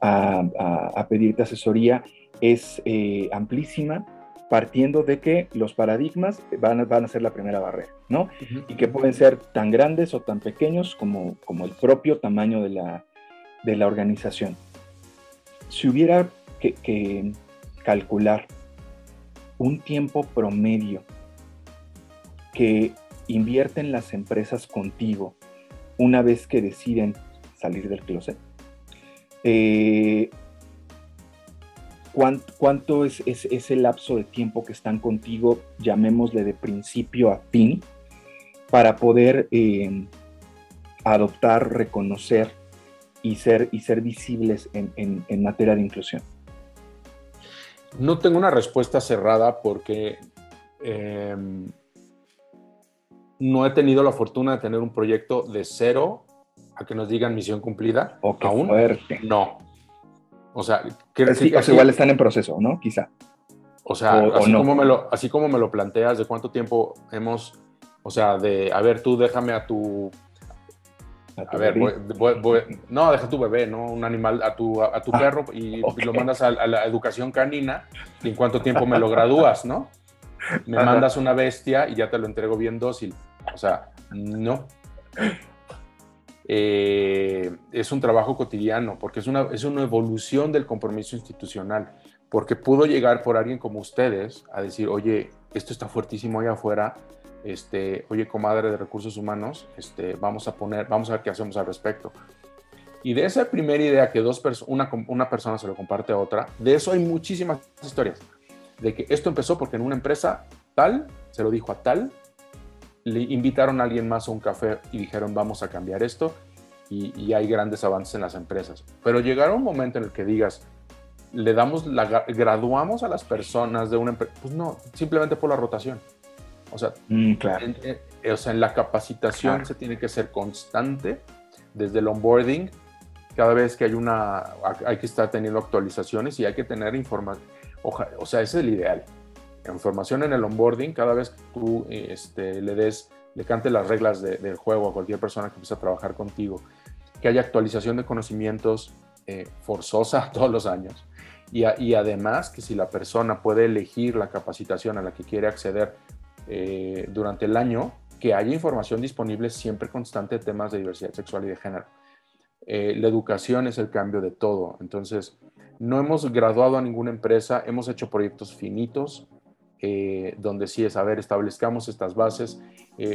a, pedirte asesoría es eh, amplísima, partiendo de que los paradigmas van, van a ser la primera barrera, ¿no? Y que pueden ser tan grandes o tan pequeños como, como el propio tamaño de la, de la organización. Si hubiera que, calcular un tiempo promedio que invierten las empresas contigo una vez que deciden salir del closet, eh, ¿cuánto, es, ese lapso de tiempo que están contigo, llamémosle de principio a fin, para poder eh, adoptar, reconocer y ser, y ser visibles en, materia de inclusión? No tengo una respuesta cerrada porque em, no he tenido la fortuna de tener un proyecto de cero a que nos digan misión cumplida. O aún fuerte. no. O sea, que, sí, igual están en proceso, ¿no? Quizá. O sea, así, como me lo, así como me lo planteas, de cuánto tiempo hemos, o sea, de, a ver, tú déjame a tu a, ver, no, deja tu bebé, ¿no? Un animal, a tu, a, tu ah, perro y, lo mandas a, la educación canina y en cuánto tiempo me lo gradúas, ¿no? Me mandas una bestia y ya te lo entrego bien dócil. O sea, no. Eh, es un trabajo cotidiano porque es una, es una evolución del compromiso institucional. Porque pudo llegar por alguien como ustedes a decir, oye, esto está fuertísimo allá afuera, este, oye, comadre de recursos humanos, este, vamos a poner, vamos a ver qué hacemos al respecto. Y de esa primera idea que dos una, una persona se lo comparte a otra, de eso hay muchísimas historias. De que esto empezó porque en una empresa tal, se lo dijo a tal, le invitaron a alguien más a un café y dijeron vamos a cambiar esto y, hay grandes avances en las empresas. Pero llegará un momento en el que digas, le damos la, graduamos a las personas de una empresa, pues no, simplemente por la rotación. O sea, mm, en, o sea en la capacitación se tiene que ser constante desde el onboarding. Cada vez que hay una, hay que estar teniendo actualizaciones y hay que tener información. O sea, ese es el ideal. Información en el onboarding, cada vez que tú este, le des, le cante las reglas del juego a cualquier persona que empiece a trabajar contigo, que haya actualización de conocimientos eh, forzosa todos los años. Y, y, además que si la persona puede elegir la capacitación a la que quiere acceder eh, durante el año que haya información disponible siempre constante de temas de diversidad sexual y de género. Eh, la educación es el cambio de todo. Entonces, no hemos graduado a ninguna empresa, hemos hecho proyectos finitos, eh, donde sí es, a ver, establezcamos estas bases.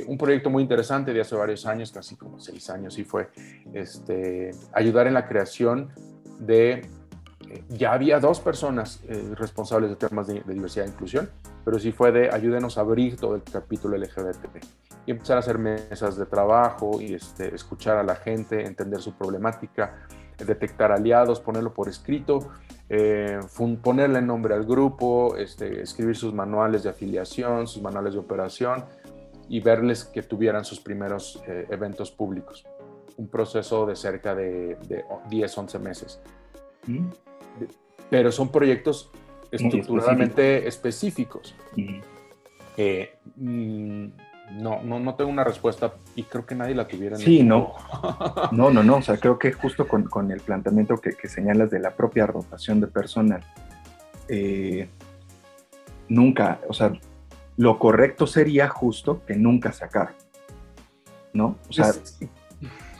un proyecto muy interesante de hace varios años, casi como seis años, y fue este, ayudar en la creación de ya había dos personas responsables de temas de, de, diversidad e inclusión pero sí fue de ayúdenos a abrir todo el capítulo LGBT y empezar a hacer mesas de trabajo y este, escuchar a la gente, entender su problemática, detectar aliados, ponerlo por escrito, eh, ponerle nombre al grupo, este, escribir sus manuales de afiliación, sus manuales de operación y verles que tuvieran sus primeros eh, eventos públicos. Un proceso de cerca de, de 10, 11 meses. Mm. Pero son proyectos estructuralmente específicos. Mm, no, no, no tengo una respuesta y creo que nadie la tuviera. sí, no. no, no, no. O sea, creo que justo con, con el planteamiento que, que, señalas de la propia rotación de personal, eh, nunca, o sea, lo correcto sería justo que nunca sacar. ¿No? O sea,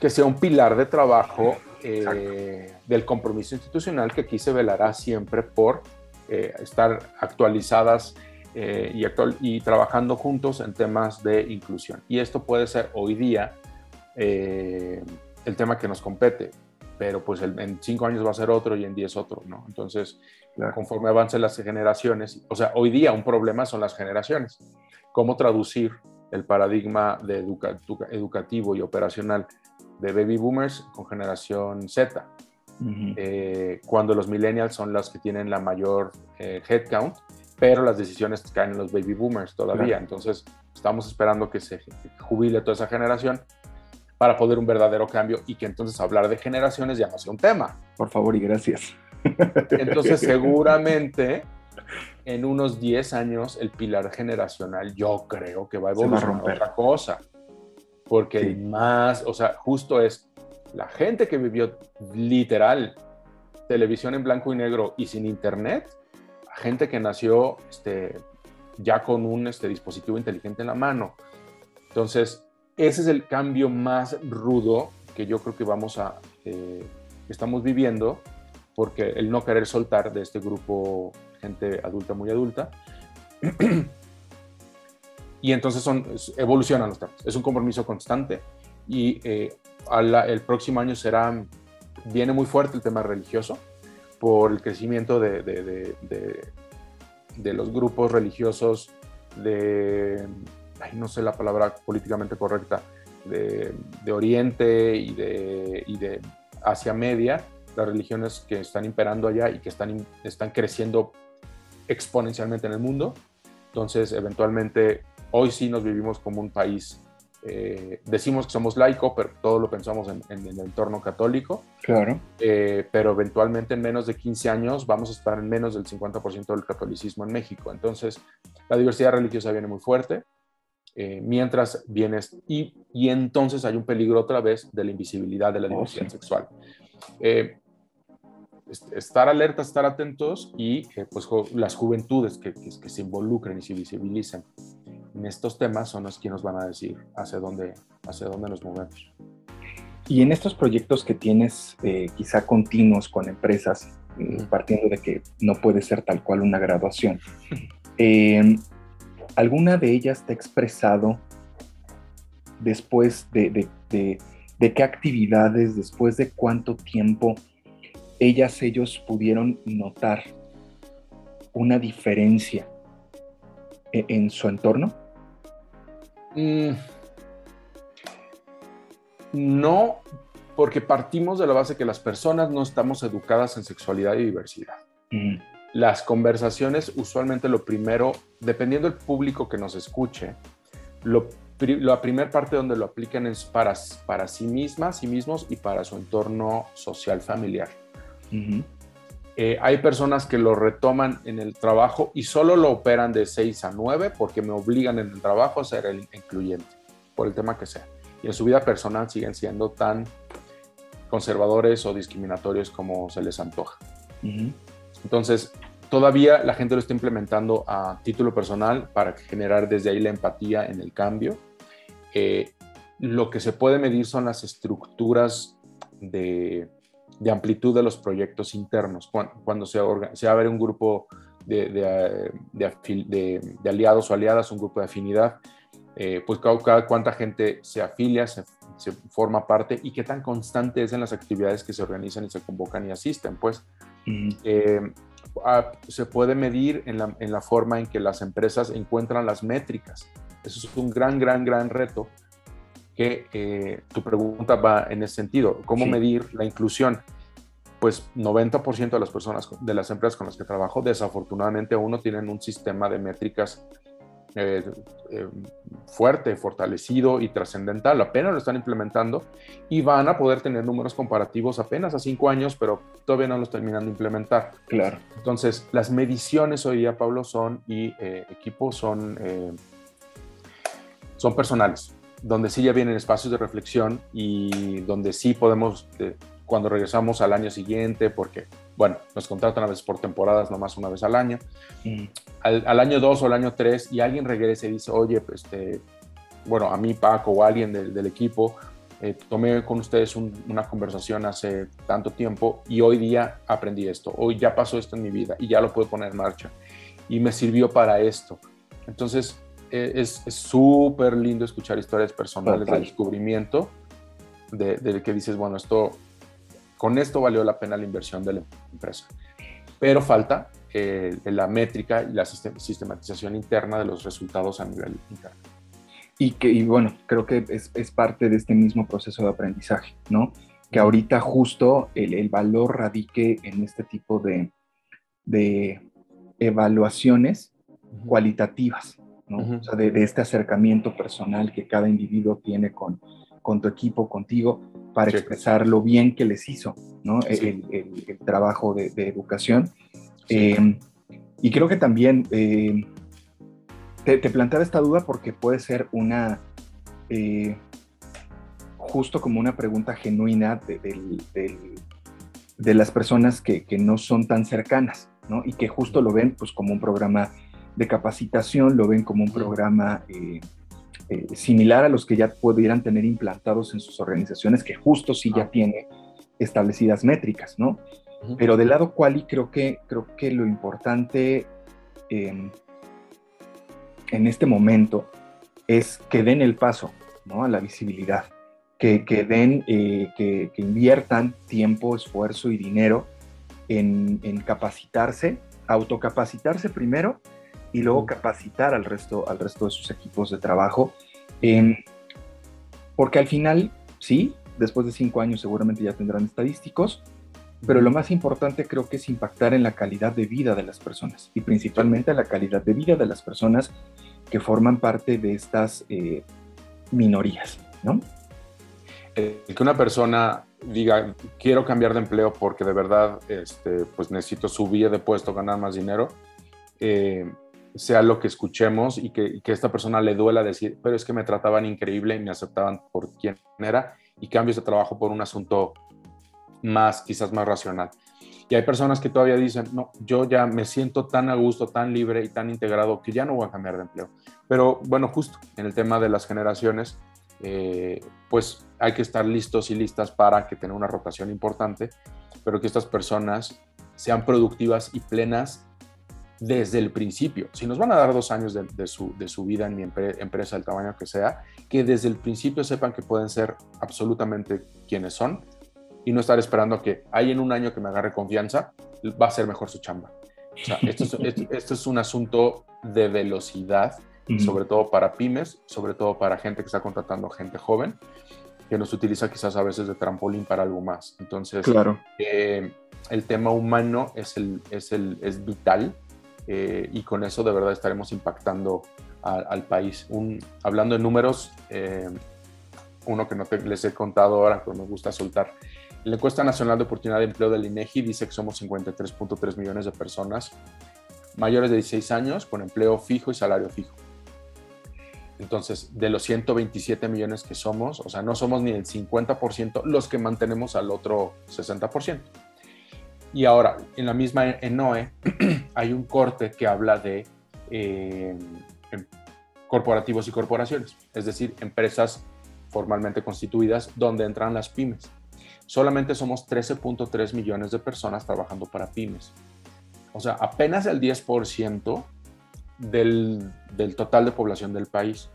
que sea un pilar de trabajo eh, del compromiso institucional que aquí se velará siempre por eh, estar actualizadas eh, y, actual, y trabajando juntos en temas de inclusión. Y esto puede ser hoy día eh, el tema que nos compete, pero pues en cinco años va a ser otro y en diez otro, ¿no? Entonces, conforme avancen las generaciones, o sea, hoy día un problema son las generaciones. ¿Cómo traducir el paradigma de educativo y operacional de baby boomers con generación Z? Eh, cuando los millennials son los que tienen la mayor eh, headcount, pero las decisiones caen en los baby boomers todavía. Entonces, estamos esperando que se jubile toda esa generación para poder un verdadero cambio y que entonces hablar de generaciones ya no sea un tema. Por favor y gracias. Entonces, seguramente en unos 10 años el pilar generacional yo creo que va a evolucionar a otra cosa. Porque más, o sea, justo es la gente que vivió literal televisión en blanco y negro y sin internet, gente que nació este, ya con un este, dispositivo inteligente en la mano. Entonces, ese es el cambio más rudo que yo creo que vamos a, eh, estamos viviendo, porque el no querer soltar de este grupo gente adulta, muy adulta. y entonces son, evolucionan los temas. Es un compromiso constante y eh, el próximo año será, viene muy fuerte el tema religioso por el crecimiento de, de, de, los grupos religiosos de, no sé la palabra políticamente correcta, de, Oriente y de, y de Asia Media, las religiones que están imperando allá y que están, están creciendo exponencialmente en el mundo. Entonces, eventualmente, hoy sí nos vivimos como un país eh, decimos que somos laico, pero todo lo pensamos en, el entorno católico. Claro. Eh, pero eventualmente en menos de 15 años vamos a estar en menos del 50% del catolicismo en México. Entonces, la diversidad religiosa viene muy fuerte. Eh, mientras vienes y, y, entonces hay un peligro otra vez de la invisibilidad de la oh, diversidad sexual. estar alertas, estar atentos y pues las juventudes que, que, que se involucren y se visibilicen en estos temas son los que nos van a decir hacia dónde, hacia dónde nos movemos. Y en estos proyectos que tienes eh, quizá continuos con empresas, eh, partiendo de que no puede ser tal cual una graduación, em, ¿alguna de ellas te ha expresado después de, de, de, de, qué actividades, después de cuánto tiempo ellas, ellos pudieron notar una diferencia e, en su entorno? Mm. no, porque partimos de la base que las personas no estamos educadas en sexualidad y diversidad. Mm. Las conversaciones, usualmente lo primero, dependiendo del público que nos escuche, lo, la primera parte donde lo aplican es para, para sí mismas, sí mismos y para su entorno social familiar. Eh, hay personas que lo retoman en el trabajo y solo lo operan de 6 a 9 porque me obligan en el trabajo a ser el incluyente, por el tema que sea. Y en su vida personal siguen siendo tan conservadores o discriminatorios como se les antoja. Entonces, todavía la gente lo está implementando a título personal para generar desde ahí la empatía en el cambio. Eh, lo que se puede medir son las estructuras de de amplitud de los proyectos internos. Cuando, se, se, va a ver un grupo de, de, aliados o aliadas, un grupo de afinidad, eh, pues cada, cuánta gente se afilia, se, forma parte y qué tan constante es en las actividades que se organizan y se convocan y asisten. Pues eh, se puede medir en la, en la forma en que las empresas encuentran las métricas. Eso es un gran, gran, gran reto que eh, tu pregunta va en ese sentido. ¿Cómo medir la inclusión? Pues 90% de las personas, de las empresas con las que trabajo, desafortunadamente uno tienen un sistema de métricas eh, eh, fuerte, fortalecido y trascendental. Apenas lo están implementando y van a poder tener números comparativos apenas a cinco años, pero todavía no los terminan de implementar. Claro. Entonces, las mediciones hoy día, Pablo, son y equipos son, son personales donde sí ya vienen espacios de reflexión y donde sí podemos, eh, cuando regresamos al año siguiente, porque, bueno, nos contratan a veces por temporadas, nomás una vez al año, mm. al, año dos o al año tres, y alguien regrese y dice, oye, pues, este, bueno, a mí, Paco, o alguien del, equipo, eh, tomé con ustedes una conversación hace tanto tiempo y hoy día aprendí esto, hoy ya pasó esto en mi vida y ya lo puedo poner en marcha y me sirvió para esto. Entonces, es súper lindo escuchar historias personales de descubrimiento, de, que dices, bueno, esto, con esto valió la pena la inversión de la empresa. Pero falta eh, la métrica y la sistematización interna de los resultados a nivel interno. Y que, y bueno, creo que es, es, parte de este mismo proceso de aprendizaje, ¿no? Que ahorita justo el, el valor radique en este tipo de, de evaluaciones cualitativas, o sea, de, este acercamiento personal que cada individuo tiene con, con tu equipo, contigo, para expresar lo bien que les hizo ¿no? el, trabajo de, educación. Eh, y creo que también eh, te, planteaba esta duda porque puede ser una, eh, justo como una pregunta genuina de, las personas que, no son tan cercanas, ¿no? Y que justo lo ven pues como un programa de capacitación, lo ven como un programa eh, similar a los que ya pudieran tener implantados en sus organizaciones, que justo sí ya tiene establecidas métricas, ¿no? Pero del lado quali creo que, creo que lo importante en este momento es que den el paso ¿no? a la visibilidad, que, que den, eh, que, inviertan tiempo, esfuerzo y dinero en, en, capacitarse, autocapacitarse primero y luego capacitar al resto, al resto de sus equipos de trabajo. porque al final, sí, después de cinco años seguramente ya tendrán estadísticos, pero lo más importante creo que es impactar en la calidad de vida de las personas y principalmente en la calidad de vida de las personas que forman parte de estas eh, minorías, ¿no? El que una persona diga, quiero cambiar de empleo porque de verdad este, pues necesito subir de puesto, ganar más dinero, eh, sea lo que escuchemos y que, que, esta persona le duela decir, pero es que me trataban increíble y me aceptaban por quien era y cambios de trabajo por un asunto más, quizás más racional. Y hay personas que todavía dicen, no, yo ya me siento tan a gusto, tan libre y tan integrado que ya no voy a cambiar de empleo. Pero bueno, justo en el tema de las generaciones, eh, pues hay que estar listos y listas para que tenga una rotación importante, pero que estas personas sean productivas y plenas desde el principio. Si nos van a dar dos años de, su, de su, vida en mi empresa, el tamaño que sea, que desde el principio sepan que pueden ser absolutamente quienes son y no estar esperando que hay en un año que me agarre confianza, va a ser mejor su chamba. esto, es, un asunto de velocidad, sobre todo para pymes, sobre todo para gente que está contratando gente joven, que nos utiliza quizás a veces de trampolín para algo más. Entonces, claro. Eh, el tema humano es, el, es, el, es vital eh, y con eso de verdad estaremos impactando al país. Un, hablando de números, eh, uno que no les he contado ahora, pero me gusta soltar, la encuesta nacional de oportunidad de empleo del INEGI dice que somos 53.3 millones de personas mayores de 16 años con empleo fijo y salario fijo. Entonces, de los 127 millones que somos, o sea, no somos ni el 50% los que mantenemos al otro 60%. Y ahora, en la misma ENOE, hay un corte que habla de eh, em, corporativos y corporaciones, es decir, empresas formalmente constituidas donde entran las pymes solamente somos 13.3 millones de personas trabajando para pymes. O sea, apenas el 10% del, del, total de población del país.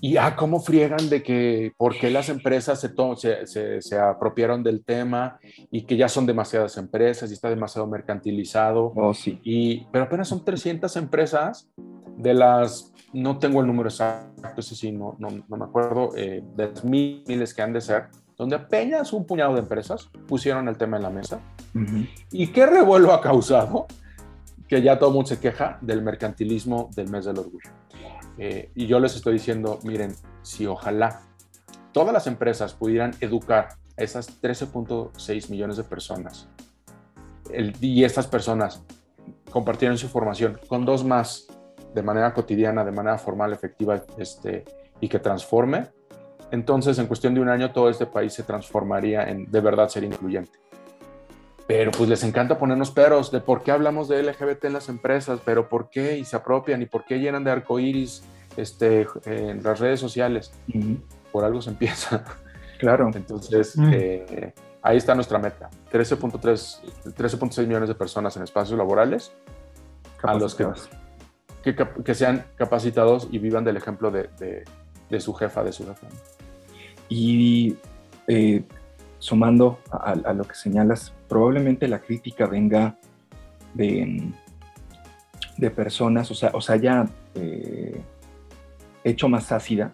Y ah, cómo friegan de que por qué las empresas se, se, se, apropiaron del tema y que ya son demasiadas empresas y está demasiado mercantilizado. Oh, sí. Y, pero apenas son 300 empresas de las, no tengo el número exacto, ese sí, no, no, no me acuerdo, eh, de las miles que han de ser, donde apenas un puñado de empresas pusieron el tema en la mesa. ¿Y qué revuelo ha causado? Que ya todo el mundo se queja del mercantilismo del mes del orgullo. Eh, y yo les estoy diciendo, miren, si ojalá todas las empresas pudieran educar a esas 13.6 millones de personas y estas personas compartieran su formación con dos más de manera cotidiana, de manera formal, efectiva este, y que transforme, entonces en cuestión de un año todo este país se transformaría en de verdad ser incluyente. Pero pues les encanta ponernos peros de por qué hablamos de LGBT en las empresas, pero por qué y se apropian y por qué llenan de arcoíris este, en las redes sociales. Por algo se empieza. Claro. Entonces, eh, ahí está nuestra meta. 13.3, 13.6 millones de personas en espacios laborales a los que, que, sean capacitados y vivan del ejemplo de, de su jefa, de su jefa. Y eh, sumando a, lo que señalas, probablemente la crítica venga de, de personas, o sea, o sea ya eh, hecho más ácida,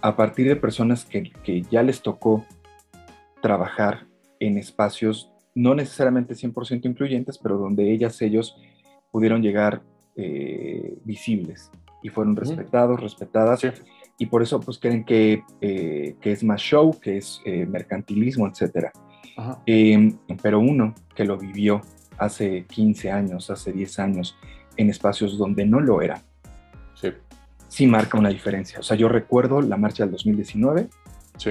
a partir de personas que, que, ya les tocó trabajar en espacios no necesariamente 100% incluyentes, pero donde ellas, ellos pudieron llegar eh, visibles y fueron respetados, respetadas y por eso pues creen que, eh, que es más show, que es eh, mercantilismo, etc. Em, pero uno que lo vivió hace 15 años, hace 10 años, en espacios donde no lo era, sí, sí marca una diferencia. O sea, yo recuerdo la marcha del 2019,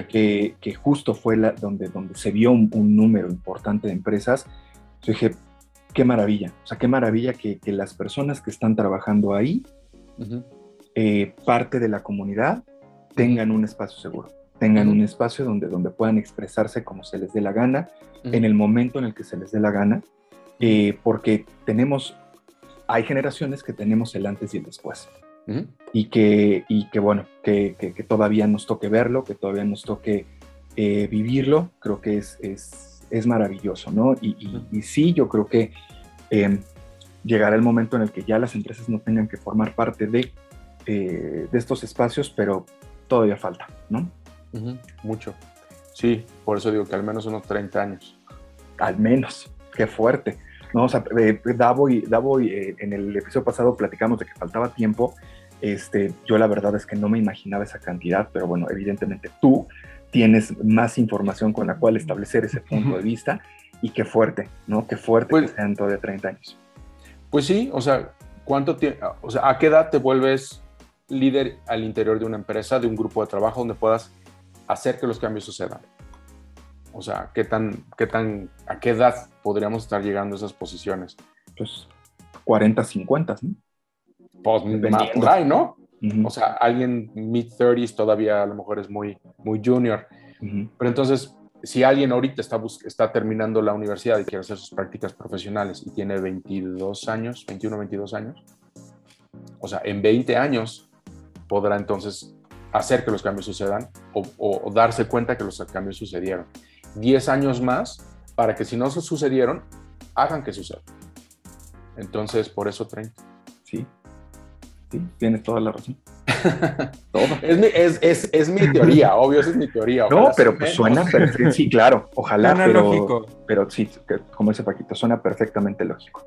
que, que, justo fue la, donde, donde se vio un, número importante de empresas. Yo dije, qué maravilla, o sea, qué maravilla que, que las personas que están trabajando ahí eh, parte de la comunidad tengan un espacio seguro, tengan un espacio donde, donde puedan expresarse como se les dé la gana, en el momento en el que se les dé la gana, eh, porque tenemos, hay generaciones que tenemos el antes y el después. y, que, y que, bueno, que, que, todavía nos toque verlo, que todavía nos toque eh, vivirlo, creo que es, es, es maravilloso, ¿no? Y, y, sí, yo creo que em, llegará el momento en el que ya las empresas no tengan que formar parte de eh, de estos espacios, pero todavía falta, ¿no? Mucho. Sí, por eso digo que al menos unos 30 años. Al menos, qué fuerte. No, o sea, eh, Davo y, Davo eh, en el episodio pasado platicamos de que faltaba tiempo. Este, yo la verdad es que no me imaginaba esa cantidad, pero bueno, evidentemente tú tienes más información con la cual establecer ese punto de vista y qué fuerte, ¿no? Qué fuerte pues, que sean todavía 30 años. Pues sí, o sea, ¿cuánto tiempo, o sea, a qué edad te vuelves líder al interior de una empresa, de un grupo de trabajo donde puedas hacer que los cambios sucedan. O sea, ¿qué tan, qué tan, ¿a qué edad podríamos estar llegando a esas posiciones? Pues 40, 50, ¿no? Pues más ¿no? O sea, alguien mid-30s todavía a lo mejor es muy, muy junior. Pero entonces, si alguien ahorita está, está terminando la universidad y quiere hacer sus prácticas profesionales y tiene 22 años, 21, 22 años, o sea, en 20 años podrá entonces hacer que los cambios sucedan o, darse cuenta que los cambios sucedieron. Diez años más para que si no sucedieron, hagan que suceda. Entonces, por eso 30. Sí, sí, tienes toda la razón. Es, mi, es, es, mi teoría, obvio, esa es mi teoría. no, pero pues suena perfecto. Sí, claro, ojalá, pero, lógico. pero sí, como dice Paquito, suena perfectamente lógico.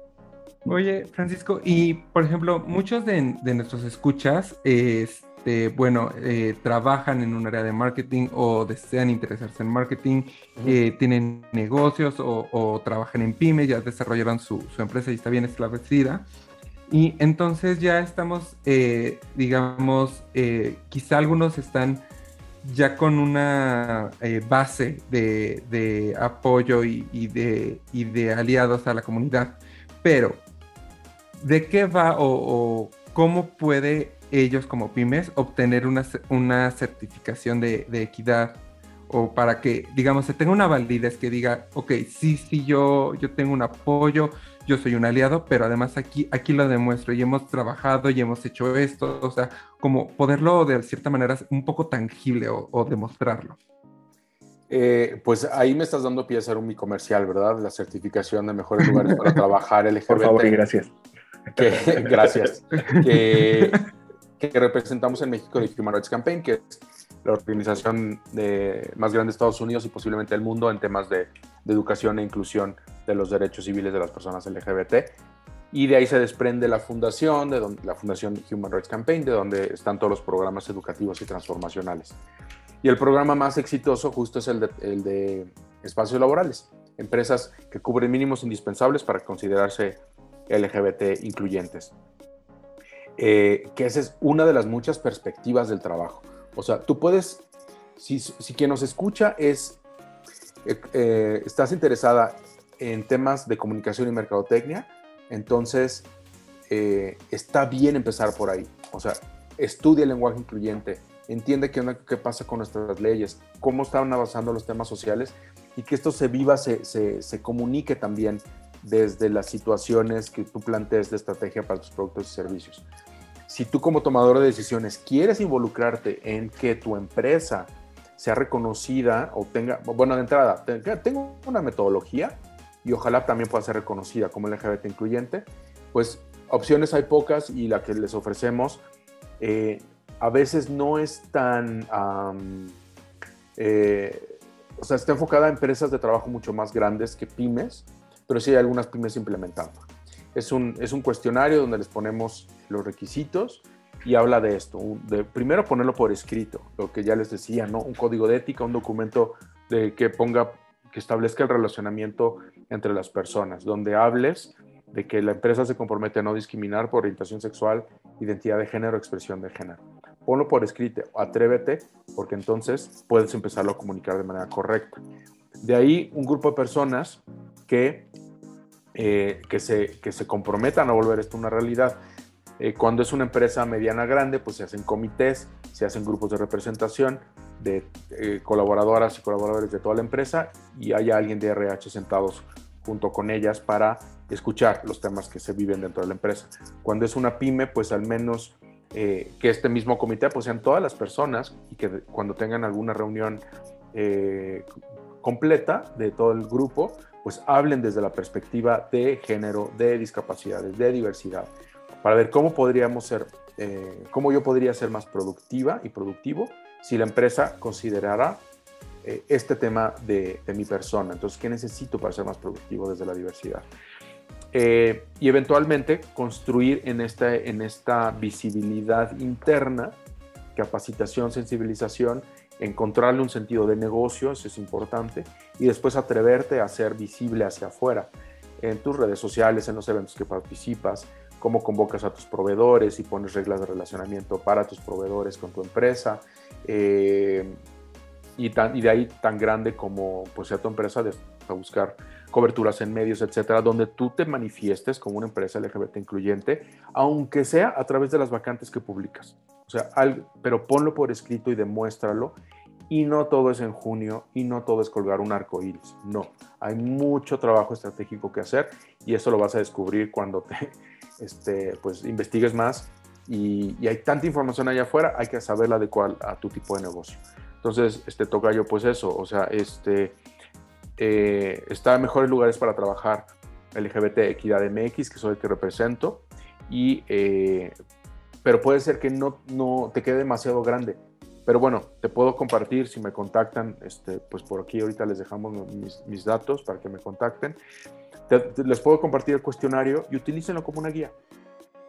Oye, Francisco, y por ejemplo, muchos de, nuestros escuchas, este, bueno, eh, trabajan en un área de marketing o desean interesarse en marketing, eh, tienen negocios o, trabajan en pymes, ya desarrollaron su, empresa y está bien establecida. Y entonces ya estamos, eh, digamos, quizá algunos están ya con una base de, apoyo y, de, y de aliados a la comunidad. Pero ¿de qué va o, cómo puede ellos como pymes obtener una, una certificación de, equidad o para que, digamos, se tenga una validez que diga, ok, sí, sí, yo, yo tengo un apoyo, yo soy un aliado, pero además aquí, aquí lo demuestro y hemos trabajado y hemos hecho esto, o sea, como poderlo de cierta manera un poco tangible o, demostrarlo. Eh, pues ahí me estás dando pie a hacer un mi comercial, ¿verdad? La certificación de mejores lugares para trabajar LGBT. Por favor y gracias que, gracias, que, representamos en México de Human Rights Campaign, que es la organización de, más grande de Estados Unidos y posiblemente del mundo en temas de, educación e inclusión de los derechos civiles de las personas LGBT. Y de ahí se desprende la fundación, de donde, la fundación Human Rights Campaign, de donde están todos los programas educativos y transformacionales. Y el programa más exitoso justo es el de, el de espacios laborales, empresas que cubren mínimos indispensables para considerarse LGBT incluyentes. Eh, que esa es una de las muchas perspectivas del trabajo. O sea, tú puedes, si, si quien nos escucha es, eh, eh, estás interesada en temas de comunicación y mercadotecnia, entonces está bien empezar por ahí. O sea, estudia el lenguaje incluyente, entiende qué, qué pasa con nuestras leyes, cómo están avanzando los temas sociales y que esto se viva, se, se, se comunique también desde las situaciones que tú plantees de estrategia para tus productos y servicios. Si tú como tomador de decisiones quieres involucrarte en que tu empresa sea reconocida o tenga, bueno, de entrada, tengo una metodología y ojalá también pueda ser reconocida como LGBT incluyente, pues opciones hay pocas y la que les ofrecemos eh, a veces no es tan, eh, o sea, está enfocada a empresas de trabajo mucho más grandes que pymes, pero sí hay algunas pymes implementando. Es un, es un cuestionario donde les ponemos los requisitos y habla de esto, de primero ponerlo por escrito, lo que ya les decía, ¿no? Un código de ética, un documento de que ponga, que establezca el relacionamiento entre las personas, donde hables de que la empresa se compromete a no discriminar por orientación sexual, identidad de género, expresión de género. Ponlo por escrito, atrévete, porque entonces puedes empezarlo a comunicar de manera correcta. De ahí un grupo de personas que, eh, que, se, que se comprometan a volver esto una realidad. Eh, cuando es una empresa mediana grande, pues se hacen comités, se hacen grupos de representación de eh, colaboradoras y colaboradores de toda la empresa y hay alguien de RH sentados junto con ellas para escuchar los temas que se viven dentro de la empresa. Cuando es una pyme, pues al menos que este mismo comité pues sean todas las personas y que cuando tengan alguna reunión completa de todo el grupo, pues hablen desde la perspectiva de género, de discapacidades, de diversidad, para ver cómo podríamos ser, eh, cómo yo podría ser más productiva y productivo si la empresa considerara eh, este tema de, mi persona. Entonces, ¿qué necesito para ser más productivo desde la diversidad? Eh, y eventualmente construir en esta, en esta visibilidad interna, capacitación, sensibilización encontrarle un sentido de negocio, eso es importante, y después atreverte a ser visible hacia afuera, en tus redes sociales, en los eventos que participas, cómo convocas a tus proveedores y pones reglas de relacionamiento para tus proveedores con tu empresa, eh, y, de ahí tan grande como pues, sea tu empresa, de, a buscar coberturas en medios, etcétera, donde tú te manifiestes como una empresa LGBT incluyente, aunque sea a través de las vacantes que publicas. O sea, pero ponlo por escrito y demuéstralo. Y no todo es en junio y no todo es colgar un arco iris. No, hay mucho trabajo estratégico que hacer y eso lo vas a descubrir cuando te este, pues, investigues más. Y, hay tanta información allá afuera, hay que saberla adecuar a tu tipo de negocio. Entonces, este, toca yo pues eso, o sea, este, eh, está en mejores lugares para trabajar LGBT Equidad MX, que soy el que represento, y eh, pero puede ser que no, no te quede demasiado grande. Pero bueno, te puedo compartir si me contactan, este, pues por aquí ahorita les dejamos mis, datos para que me contacten. les puedo compartir el cuestionario y utilícenlo como una guía.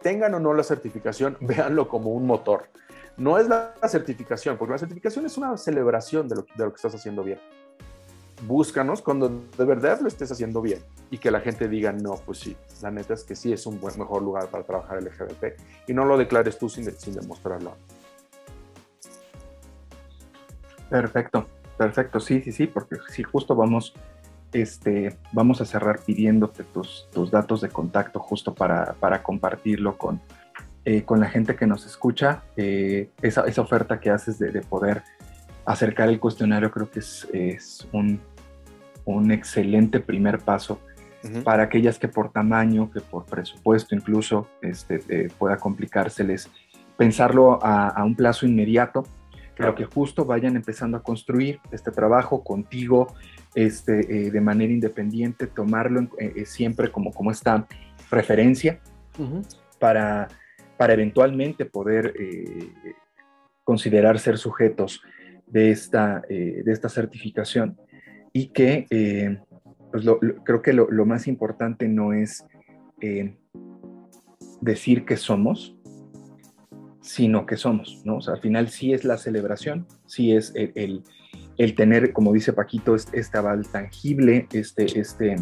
Tengan o no la certificación, véanlo como un motor. No es la certificación, porque la certificación es una celebración de lo, de lo que estás haciendo bien búscanos cuando de verdad lo estés haciendo bien y que la gente diga, no, pues sí, la neta es que sí es un buen, mejor lugar para trabajar LGBT y no lo declares tú sin, sin demostrarlo. Perfecto, perfecto, sí, sí, sí, porque sí, justo vamos, este, vamos a cerrar pidiéndote tus, tus datos de contacto justo para, para compartirlo con, eh, con la gente que nos escucha, eh, esa, esa, oferta que haces de, de poder acercar el cuestionario creo que es, es un, un excelente primer paso para aquellas que por tamaño, que por presupuesto incluso este, eh, pueda complicárseles, pensarlo a, un plazo inmediato, pero que justo vayan empezando a construir este trabajo contigo este, eh, de manera independiente, tomarlo eh, siempre como, como esta referencia para, para eventualmente poder considerar ser sujetos de esta, de esta certificación y que eh, pues creo que lo, más importante no es eh, decir que somos, sino que somos, ¿no? Al final sí es la celebración, sí es el, el, tener, como dice Paquito, este, aval tangible, este, este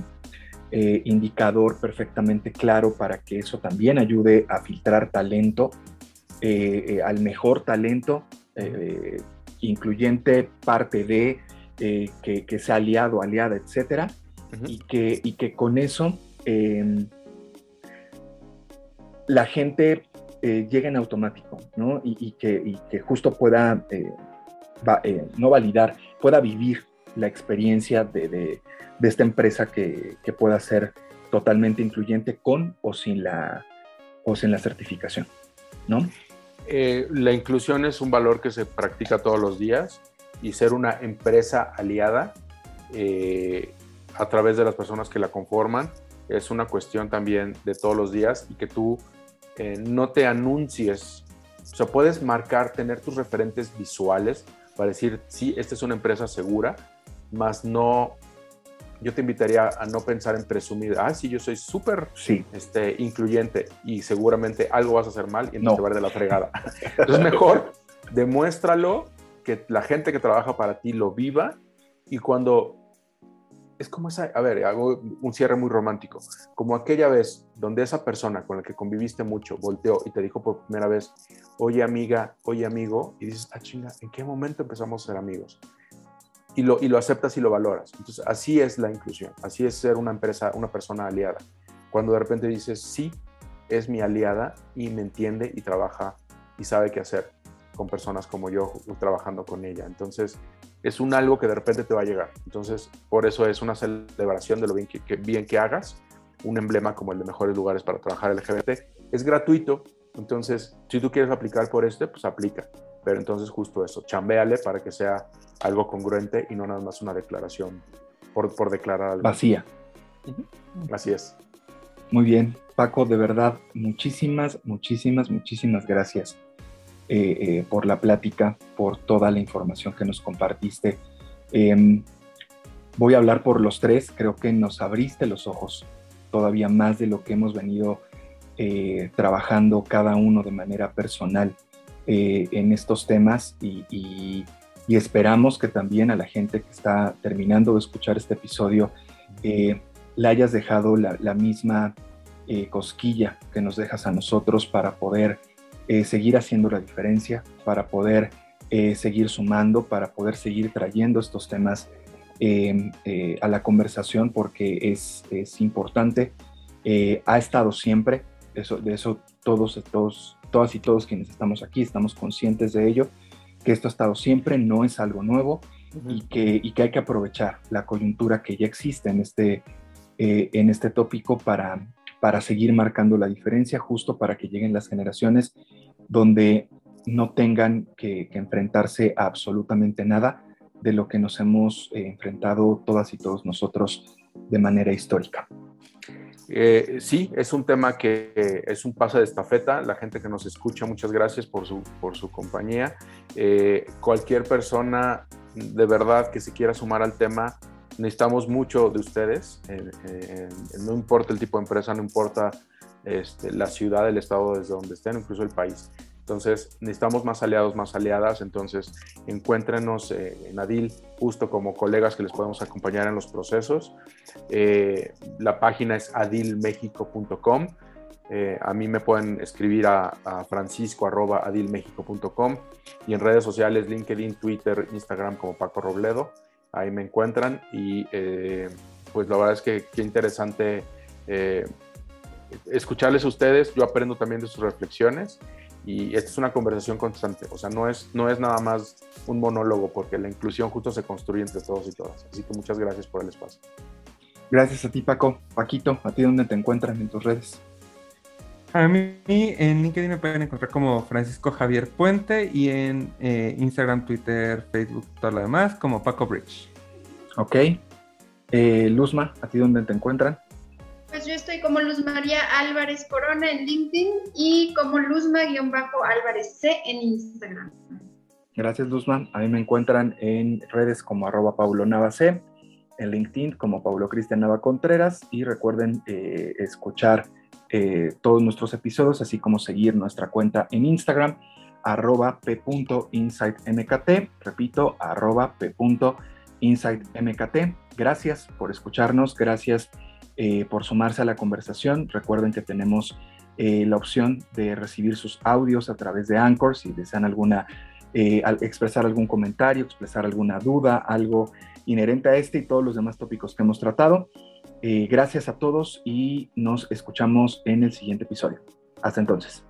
eh, indicador perfectamente claro para que eso también ayude a filtrar talento, al mejor talento, incluyente parte de eh, que, sea aliado, aliada, etcétera, y, que, y que con eso em, la gente eh, llegue en automático, ¿no? Y, que, que, justo pueda, eh, no validar, pueda vivir la experiencia de, esta empresa que, pueda ser totalmente incluyente con o sin la, o sin la certificación, ¿no? La inclusión es un valor que se practica todos los días y ser una empresa aliada eh, a través de las personas que la conforman es una cuestión también de todos los días y que tú eh, no te anuncies. O sea, puedes marcar, tener tus referentes visuales para decir, sí, esta es una empresa segura, más no yo te invitaría a no pensar en presumir, ah, sí, yo soy súper sí. este, incluyente y seguramente algo vas a hacer mal y entonces te va a ir de la fregada. Entonces mejor demuéstralo, que la gente que trabaja para ti lo viva y cuando es como esa, a ver, hago un cierre muy romántico, como aquella vez donde esa persona con la que conviviste mucho volteó y te dijo por primera vez, oye amiga, oye amigo, y dices, ah chinga, ¿en qué momento empezamos a ser amigos? Y lo, y lo aceptas y lo valoras. Entonces, así es la inclusión, así es ser una empresa, una persona aliada. Cuando de repente dices, sí, es mi aliada y me entiende y trabaja y sabe qué hacer con personas como yo trabajando con ella. Entonces, es un algo que de repente te va a llegar. Entonces, por eso es una celebración de lo bien que, bien que hagas, un emblema como el de mejores lugares para trabajar LGBT. Es gratuito, entonces, si tú quieres aplicar por este, pues aplica. Pero entonces justo eso, chambéale para que sea algo congruente y no nada más una declaración por, por declarar algo. Vacía. Así es. Muy bien, Paco, de verdad, muchísimas, muchísimas, muchísimas gracias eh, eh, por la plática, por toda la información que nos compartiste. Em, voy a hablar por los tres, creo que nos abriste los ojos todavía más de lo que hemos venido eh, trabajando cada uno de manera personal en estos temas y, esperamos que también a la gente que está terminando de escuchar este episodio le hayas dejado la, misma cosquilla que nos dejas a nosotros para poder eh, seguir haciendo la diferencia, para poder eh, seguir sumando, para poder seguir trayendo estos temas em, eh, a la conversación porque es, es importante. ha estado siempre, eso, de eso todos, todos, todas y todos quienes estamos aquí estamos conscientes de ello, que esto ha estado siempre, no es algo nuevo y, que, y que hay que aprovechar la coyuntura que ya existe en este, en este tópico para, para seguir marcando la diferencia, justo para que lleguen las generaciones donde no tengan que, enfrentarse a absolutamente nada de lo que nos hemos eh, enfrentado todas y todos nosotros de manera histórica. Eh, sí, es un tema que es un pase de estafeta. La gente que nos escucha, muchas gracias por su, por su compañía. Eh, cualquier persona de verdad que se quiera sumar al tema, necesitamos mucho de ustedes. no importa el tipo de empresa, no importa este, la ciudad, el estado desde donde estén, incluso el país. Entonces, necesitamos más aliados, más aliadas. Entonces, encuéntrenos eh, en Adil justo como colegas que les podemos acompañar en los procesos. Eh, la página es adilmexico.com. Eh, a mí me pueden escribir a, a francisco.adilmexico.com y en redes sociales, LinkedIn, Twitter, Instagram como Paco Robledo. Ahí me encuentran y pues la verdad es que qué interesante escucharles a ustedes, yo aprendo también de sus reflexiones y esta es una conversación constante, o sea, no es, no es nada más un monólogo porque la inclusión justo se construye entre todos y todas. Así que muchas gracias por el espacio. Gracias a ti, Paco. Paquito, ¿a ti dónde te encuentran en tus redes? A mí en LinkedIn me pueden encontrar como Francisco Javier Puente y en eh, Instagram, Twitter, Facebook, todo lo demás como Paco Bridge. Ok. Eh, Luzma, ¿a ti dónde te encuentran? Pues yo estoy como Luz María Álvarez Corona en LinkedIn y como Luzma-Álvarez C en Instagram. Gracias, Luzma. A mí me encuentran en redes como arroba Paulo Nava C, en LinkedIn como Paulo Cristian Nava Contreras y recuerden eh, escuchar eh, todos nuestros episodios, así como seguir nuestra cuenta en Instagram, arroba p.insightmkt, repito, arroba p.insightmkt. Gracias por escucharnos, gracias eh, por sumarse a la conversación. Recuerden que tenemos eh, la opción de recibir sus audios a través de Anchor si desean alguna, eh, expresar algún comentario, expresar alguna duda, algo inherente a este y todos los demás tópicos que hemos tratado. gracias a todos y nos escuchamos en el siguiente episodio. Hasta entonces.